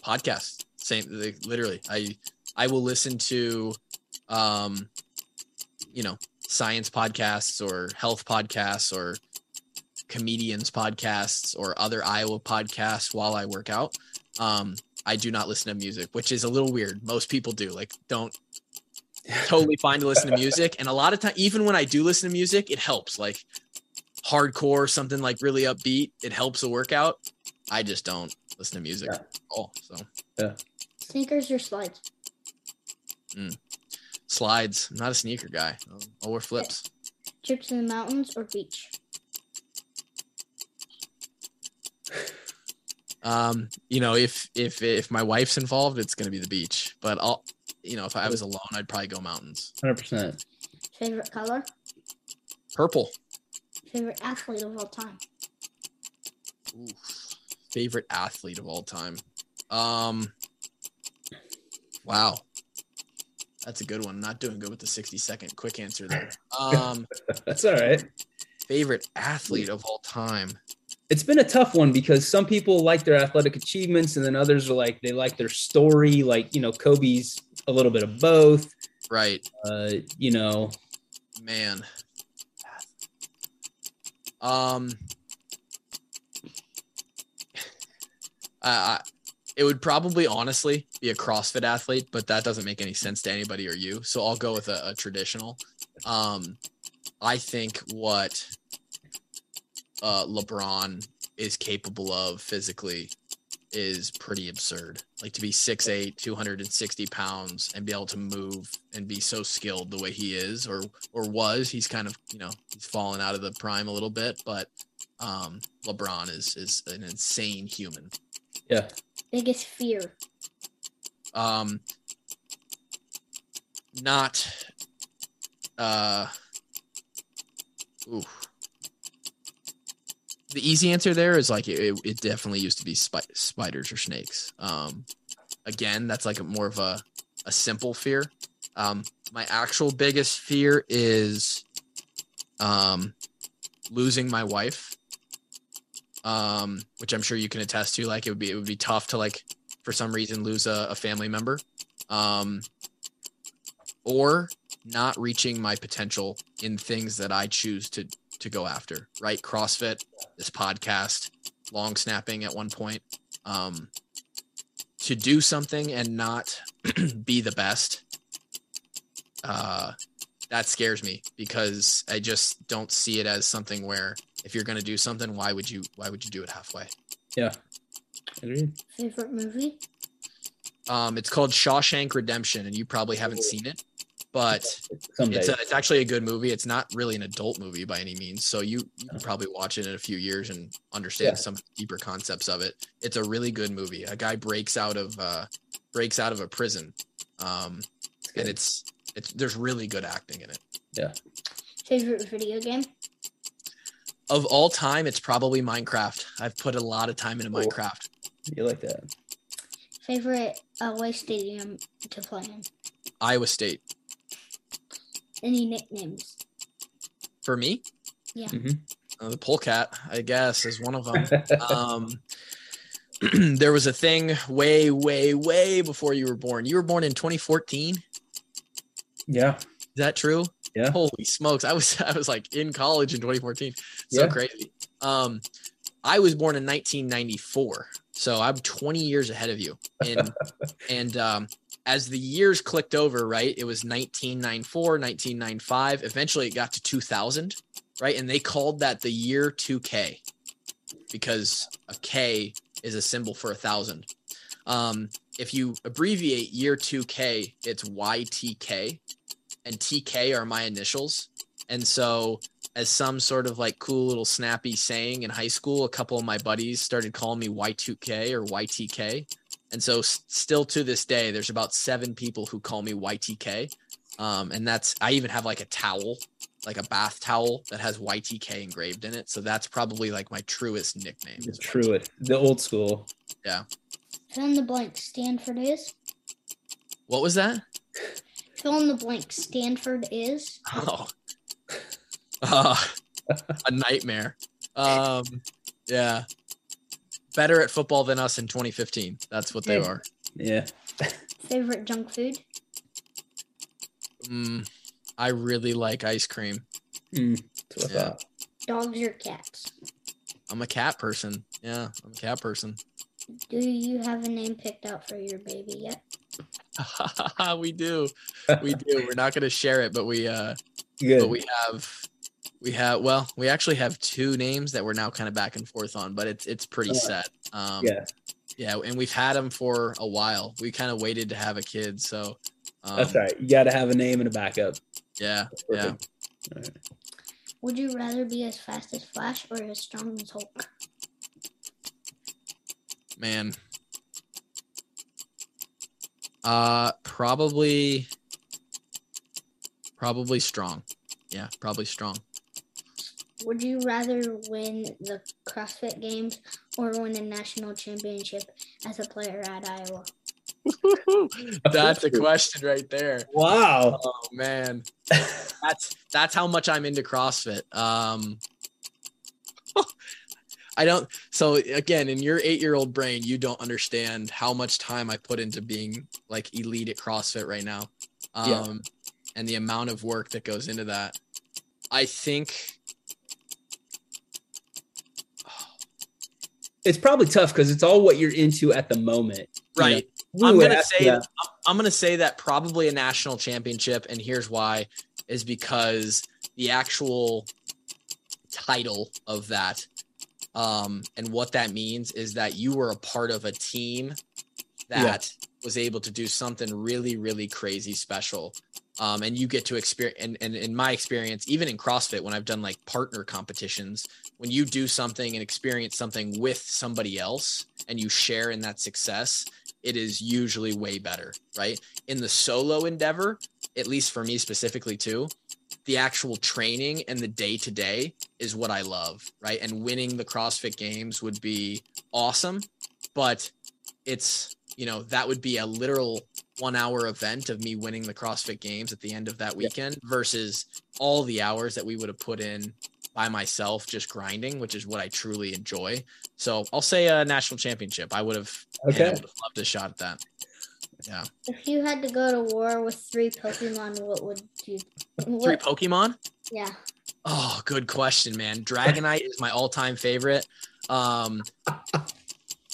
podcasts. Same like, literally. I i will listen to um you know science podcasts or health podcasts or comedians podcasts or other iowa podcasts while i work out. Um i do not listen to music which is a little weird. Most people do. Like don't totally fine to listen to music. And a lot of time even when i do listen to music it helps. Like hardcore something like really upbeat it helps a workout i just don't listen to music Yeah. at all so Sneakers or slides? slides. I'm not a sneaker guy. I'll, I'll wear flips. Trips to the mountains or beach? Um, you know, if if if my wife's involved, it's gonna be the beach. But I'll, you know, if I was alone, I'd probably go mountains. 100%. Favorite color? Purple. Favorite athlete of all time? Ooh, favorite athlete of all time. Um. Wow. That's a good one. Not doing good with the 60 second quick answer there. Um, That's all right. favorite athlete of all time. It's been a tough one because some people like their athletic achievements and then others are like, they like their story. Like, you know, Kobe's a little bit of both. Right. Uh, you know, man um I, it would probably honestly be a crossfit athlete but that doesn't make any sense to anybody or you so i'll go with a, a traditional. Um i think what uh lebron is capable of physically is pretty absurd. Like to be 6'8, 260 pounds and be able to move and be so skilled the way he is or or was. He's kind of, you know, he's fallen out of the prime a little bit, but um LeBron is is an insane human. yeah. Biggest fear? Um not uh ooh. The easy answer there is like it, it definitely used to be spi- spiders or snakes. Um, again, that's like a, more of a, a simple fear. Um, my actual biggest fear is um, losing my wife, um, which I'm sure you can attest to. Like it would be it would be tough to like for some reason lose a, a family member, um, or not reaching my potential in things that I choose to to go after. Right, CrossFit, this podcast, long snapping at one point. Um, to do something and not be the best, uh, that scares me because I just don't see it as something where if you're going to do something, why would you why would you do it halfway? Yeah. Agreed. Favorite movie? Um, it's called Shawshank Redemption, and you probably haven't seen it, but it's a, it's actually a good movie. It's not really an adult movie by any means, so you you can probably watch it in a few years and understand Yeah. some deeper concepts of it. It's a really good movie. A guy breaks out of uh, breaks out of a prison, um, and it's it's there's really good acting in it. Yeah. Favorite video game? of all time, it's probably Minecraft. I've put a lot of time into Cool. Minecraft. You like that? Favorite away stadium to play in? Iowa State. Any nicknames? For me, Mhm. uh, the polecat, I guess, is one of them. um, there was a thing way, way, way before you were born. You were born in 2014. Yeah. Is that true? Yeah. Holy smokes! I was I was like in college in 2014. So Yeah. crazy. Um, I was born in 1994, so I'm 20 years ahead of you. And and um, as the years clicked over, right, it was 1994, 1995. Eventually, it got to 2000, right, and they called that the year 2K because a K is a symbol for a thousand. Um, if you abbreviate year 2K, it's YTK, and TK are my initials. And so, as some sort of like cool little snappy saying in high school, a couple of my buddies started calling me Y2K or YTK. And so, s- still to this day, there's about seven people who call me YTK. Um, and that's, I even have like a towel, like a bath towel that has YTK engraved in it. So, that's probably like my truest nickname. The Truett, the old school. Yeah. Fill in the blank. Stanford is. What was that? Fill in the blank. Stanford is. Oh, uh, a nightmare. Um, yeah, better at football than us in 2015. That's what they are. Yeah. Favorite junk food? Mm, I really like ice cream. Mm, that's what I Yeah. thought. Dogs or cats? I'm a cat person. Yeah, I'm a cat person. Do you have a name picked out for your baby yet? we do, we do. We're not going to share it, but we, uh, Good. but we have, we have. Well, we actually have two names that we're now kind of back and forth on, but it's it's pretty Oh. set. Um, yeah. Yeah, and we've had them for a while. We kind of waited to have a kid, so um, That's right. You got to have a name and a backup. Yeah, yeah. perfect. All right. Would you rather be as fast as Flash or as strong as Hulk? Man. Uh probably probably strong. Yeah, probably strong. Would you rather win the CrossFit Games or win a national championship as a player at Iowa? That's a question right there. Wow. Oh man. That's that's how much I'm into CrossFit. Um I don't so again in your 8-year-old brain you don't understand how much time I put into being like elite at CrossFit right now. Um Yeah. and the amount of work that goes into that. I think It's probably tough because it's all what you're into at the moment. you know? right. I'm gonna say that. I'm, gonna say that probably a national championship, and here's why: is because the actual title of that, um, and what that means is that you were a part of a team that was able to do something really, really crazy special. Um, and you get to experience, and, and in my experience, even in CrossFit, when I've done like partner competitions, when you do something and experience something with somebody else and you share in that success, it is usually way better, right? In the solo endeavor, at least for me specifically too, the actual training and the day to day is what I love, right? And winning the CrossFit games would be awesome, but it's, you know, that would be a literal one hour event of me winning the CrossFit games at the end of that weekend versus all the hours that we would have put in by myself just grinding, which is what I truly enjoy. So I'll say a national championship. I would have Man, I Okay. would have loved a shot at that. Yeah. If you had to go to war with three Pokemon, what would you? Three Pokemon? yeah. Oh, good question, man. Dragonite is my all-time favorite. Um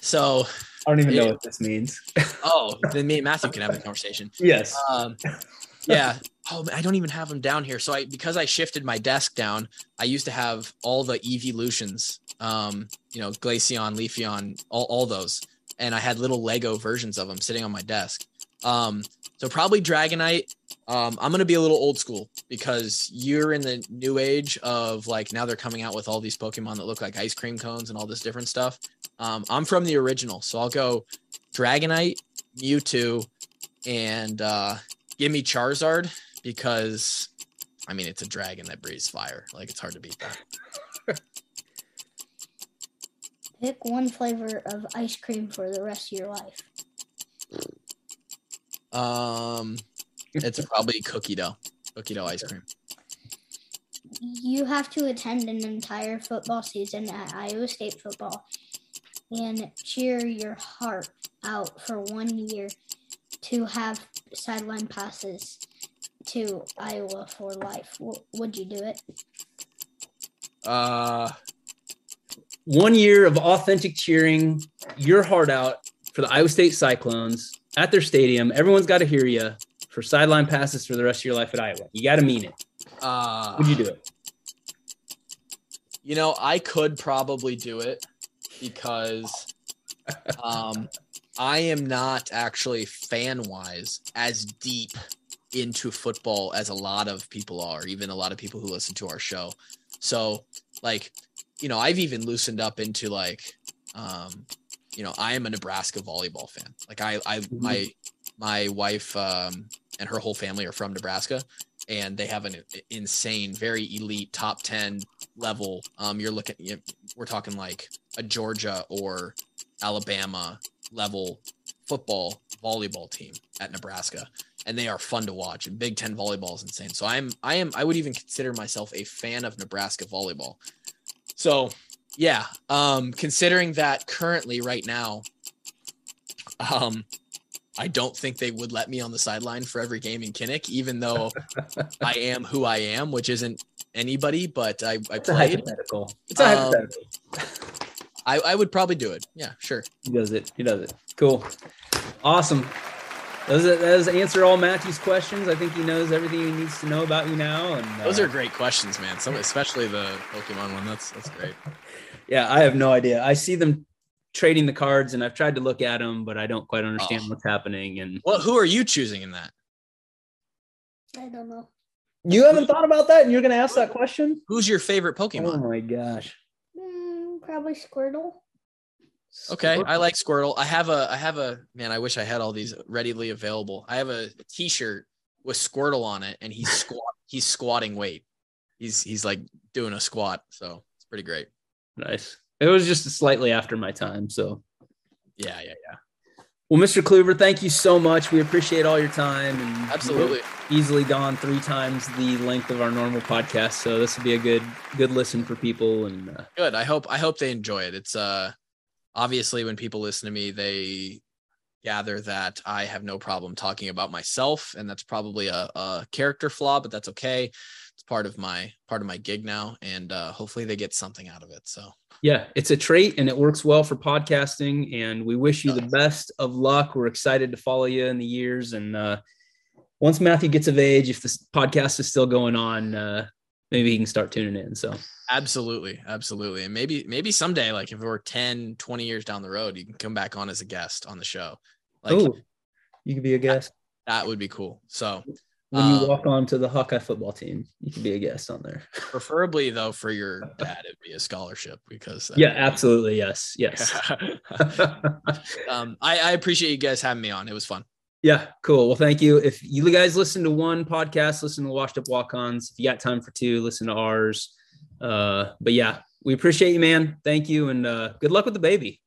so I don't even know what this means. oh, then me and Matthew can have a conversation. yes. Um yeah. Oh, I don't even have them down here. So I because I shifted my desk down, I used to have all the evolutions. Um, you know, Glaceon, Leafeon, all, all those. And I had little Lego versions of them sitting on my desk. Um, so probably Dragonite. Um, I'm gonna be a little old school because you're in the new age of like now they're coming out with all these Pokemon that look like ice cream cones and all this different stuff. Um, I'm from the original, so I'll go Dragonite, Mewtwo, and uh, give me Charizard because I mean it's a dragon that breathes fire. Like it's hard to beat that. Pick one flavor of ice cream for the rest of your life. Um, it's probably cookie dough, cookie dough ice cream. You have to attend an entire football season at Iowa State football and cheer your heart out for one year to have sideline passes to Iowa for life. W- would you do it? Uh, One year of authentic cheering, your heart out for the Iowa State Cyclones at their stadium. Everyone's got to hear you for sideline passes for the rest of your life at Iowa. You got to mean it. uh, Would you do it? You know, I could probably do it because um, I am not actually fan wise as deep into football as a lot of people are, even a lot of people who listen to our show. So, like, you know, I've even loosened up into like, um, you know, I am a Nebraska volleyball fan. Like, I, I, my, my wife um, and her whole family are from Nebraska, and they have an insane, very elite top ten level. Um, you're looking, you we're talking like a Georgia or Alabama level football volleyball team at Nebraska, and they are fun to watch. And Big Ten volleyball is insane. So I'm, I am, I would even consider myself a fan of Nebraska volleyball. So yeah, um, considering that currently right now, um, I don't think they would let me on the sideline for every game in Kinnick, even though I am who I am, which isn't anybody, but I, I It's a played. hypothetical. It's a Um, hypothetical. I, I would probably do it. Yeah, sure. He does it. He does it. Cool. Awesome. Does it does answer all Matthew's questions? I think he knows everything he needs to know about you now. And uh, Those are great questions, man. Some, especially the Pokemon one. That's that's great. yeah. I have no idea. I see them trading the cards, and I've tried to look at them, but I don't quite understand Oh. what's happening. And Well, who are you choosing in that? I don't know. you haven't thought about that, and you're going to ask that question? Who's your favorite Pokemon? Oh my gosh. Mm, probably Squirtle. Okay, I like Squirtle. I have a I have a man. I wish I had all these readily available. I have a T-shirt with Squirtle on it, and he's squat. he's squatting weight. He's he's like doing a squat. So it's pretty great. Nice. It was just slightly after my time, so Yeah, yeah, yeah. Well, Mr. Kluver, thank you so much. We appreciate all your time and Absolutely. easily gone three times the length of our normal podcast. So this will be a good good listen for people. And uh, Good. I hope I hope they enjoy it. It's uh obviously when people listen to me, they gather that I have no problem talking about myself, and that's probably a, a character flaw, but that's okay. Part of my part of my gig now, and uh, hopefully they get something out of it. So yeah, it's a trait and it works well for podcasting. And we wish you the best of luck. We're excited to follow you in the years. And uh, once Matthew gets of age, if this podcast is still going on, uh, maybe he can start tuning in. So absolutely, absolutely, and maybe maybe someday, like if we're 10, 20 years down the road, you can come back on as a guest on the show. Like oh, you could be a guest. that would be cool. So When you Um, walk on to the Hawkeye football team, you can be a guest on there. preferably though for your dad, it'd be a scholarship because Yeah, absolutely. Yes. Yes. um, I, I appreciate you guys having me on. It was fun. Yeah, cool. Well, thank you. If you guys listen to one podcast, listen to Washed Up Walk Ons. If you got time for two, listen to ours. Uh, but yeah, we appreciate you, man. Thank you, and uh, good luck with the baby.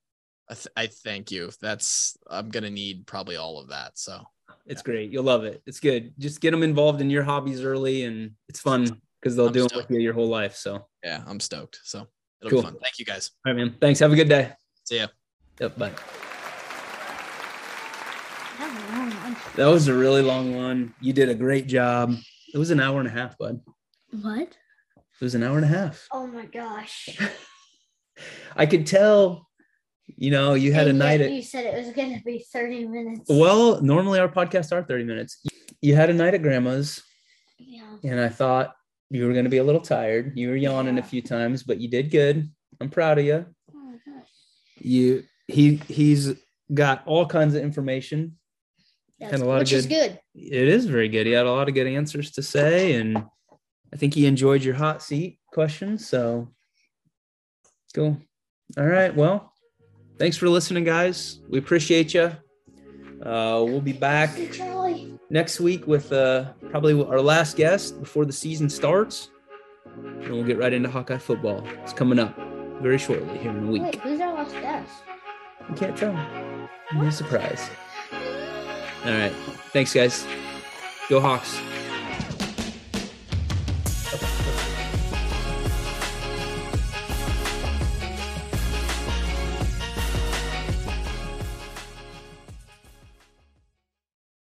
I, th- I thank you. That's I'm gonna need probably all of that. So It's great. You'll love it. It's good. Just get them involved in your hobbies early, and it's fun because they'll I'm do it with you your whole life. So, yeah, I'm stoked. So it'll Cool. be fun. Thank you guys. right, man. Thanks. Have a good day. See ya. Yep. Bye. That was a long one. That was a really long one. You did a great job. It was an hour and a half, bud. What? It was an hour and a half. Oh my gosh. I could tell. You know, you had a night at You said it was going to be 30 minutes. Well, normally our podcasts are 30 minutes. You had a night at grandma's, Yeah. and I thought you were going to be a little tired. You were yawning a few times, but you did good. I'm proud of you. Oh my gosh. You he he's got all kinds of information. That's, Had a lot of which is good- good. It is very good. He had a lot of good answers to say, and I think he enjoyed your hot seat questions. So cool. All right. Well, thanks for listening, guys. We appreciate you. Uh, we'll be back. Next week with uh, probably our last guest before the season starts. And we'll get right into Hawkeye football. It's coming up very shortly here in a week. Wait, who's our last guest? You can't tell. A surprise. All right. Thanks, guys. Go Hawks.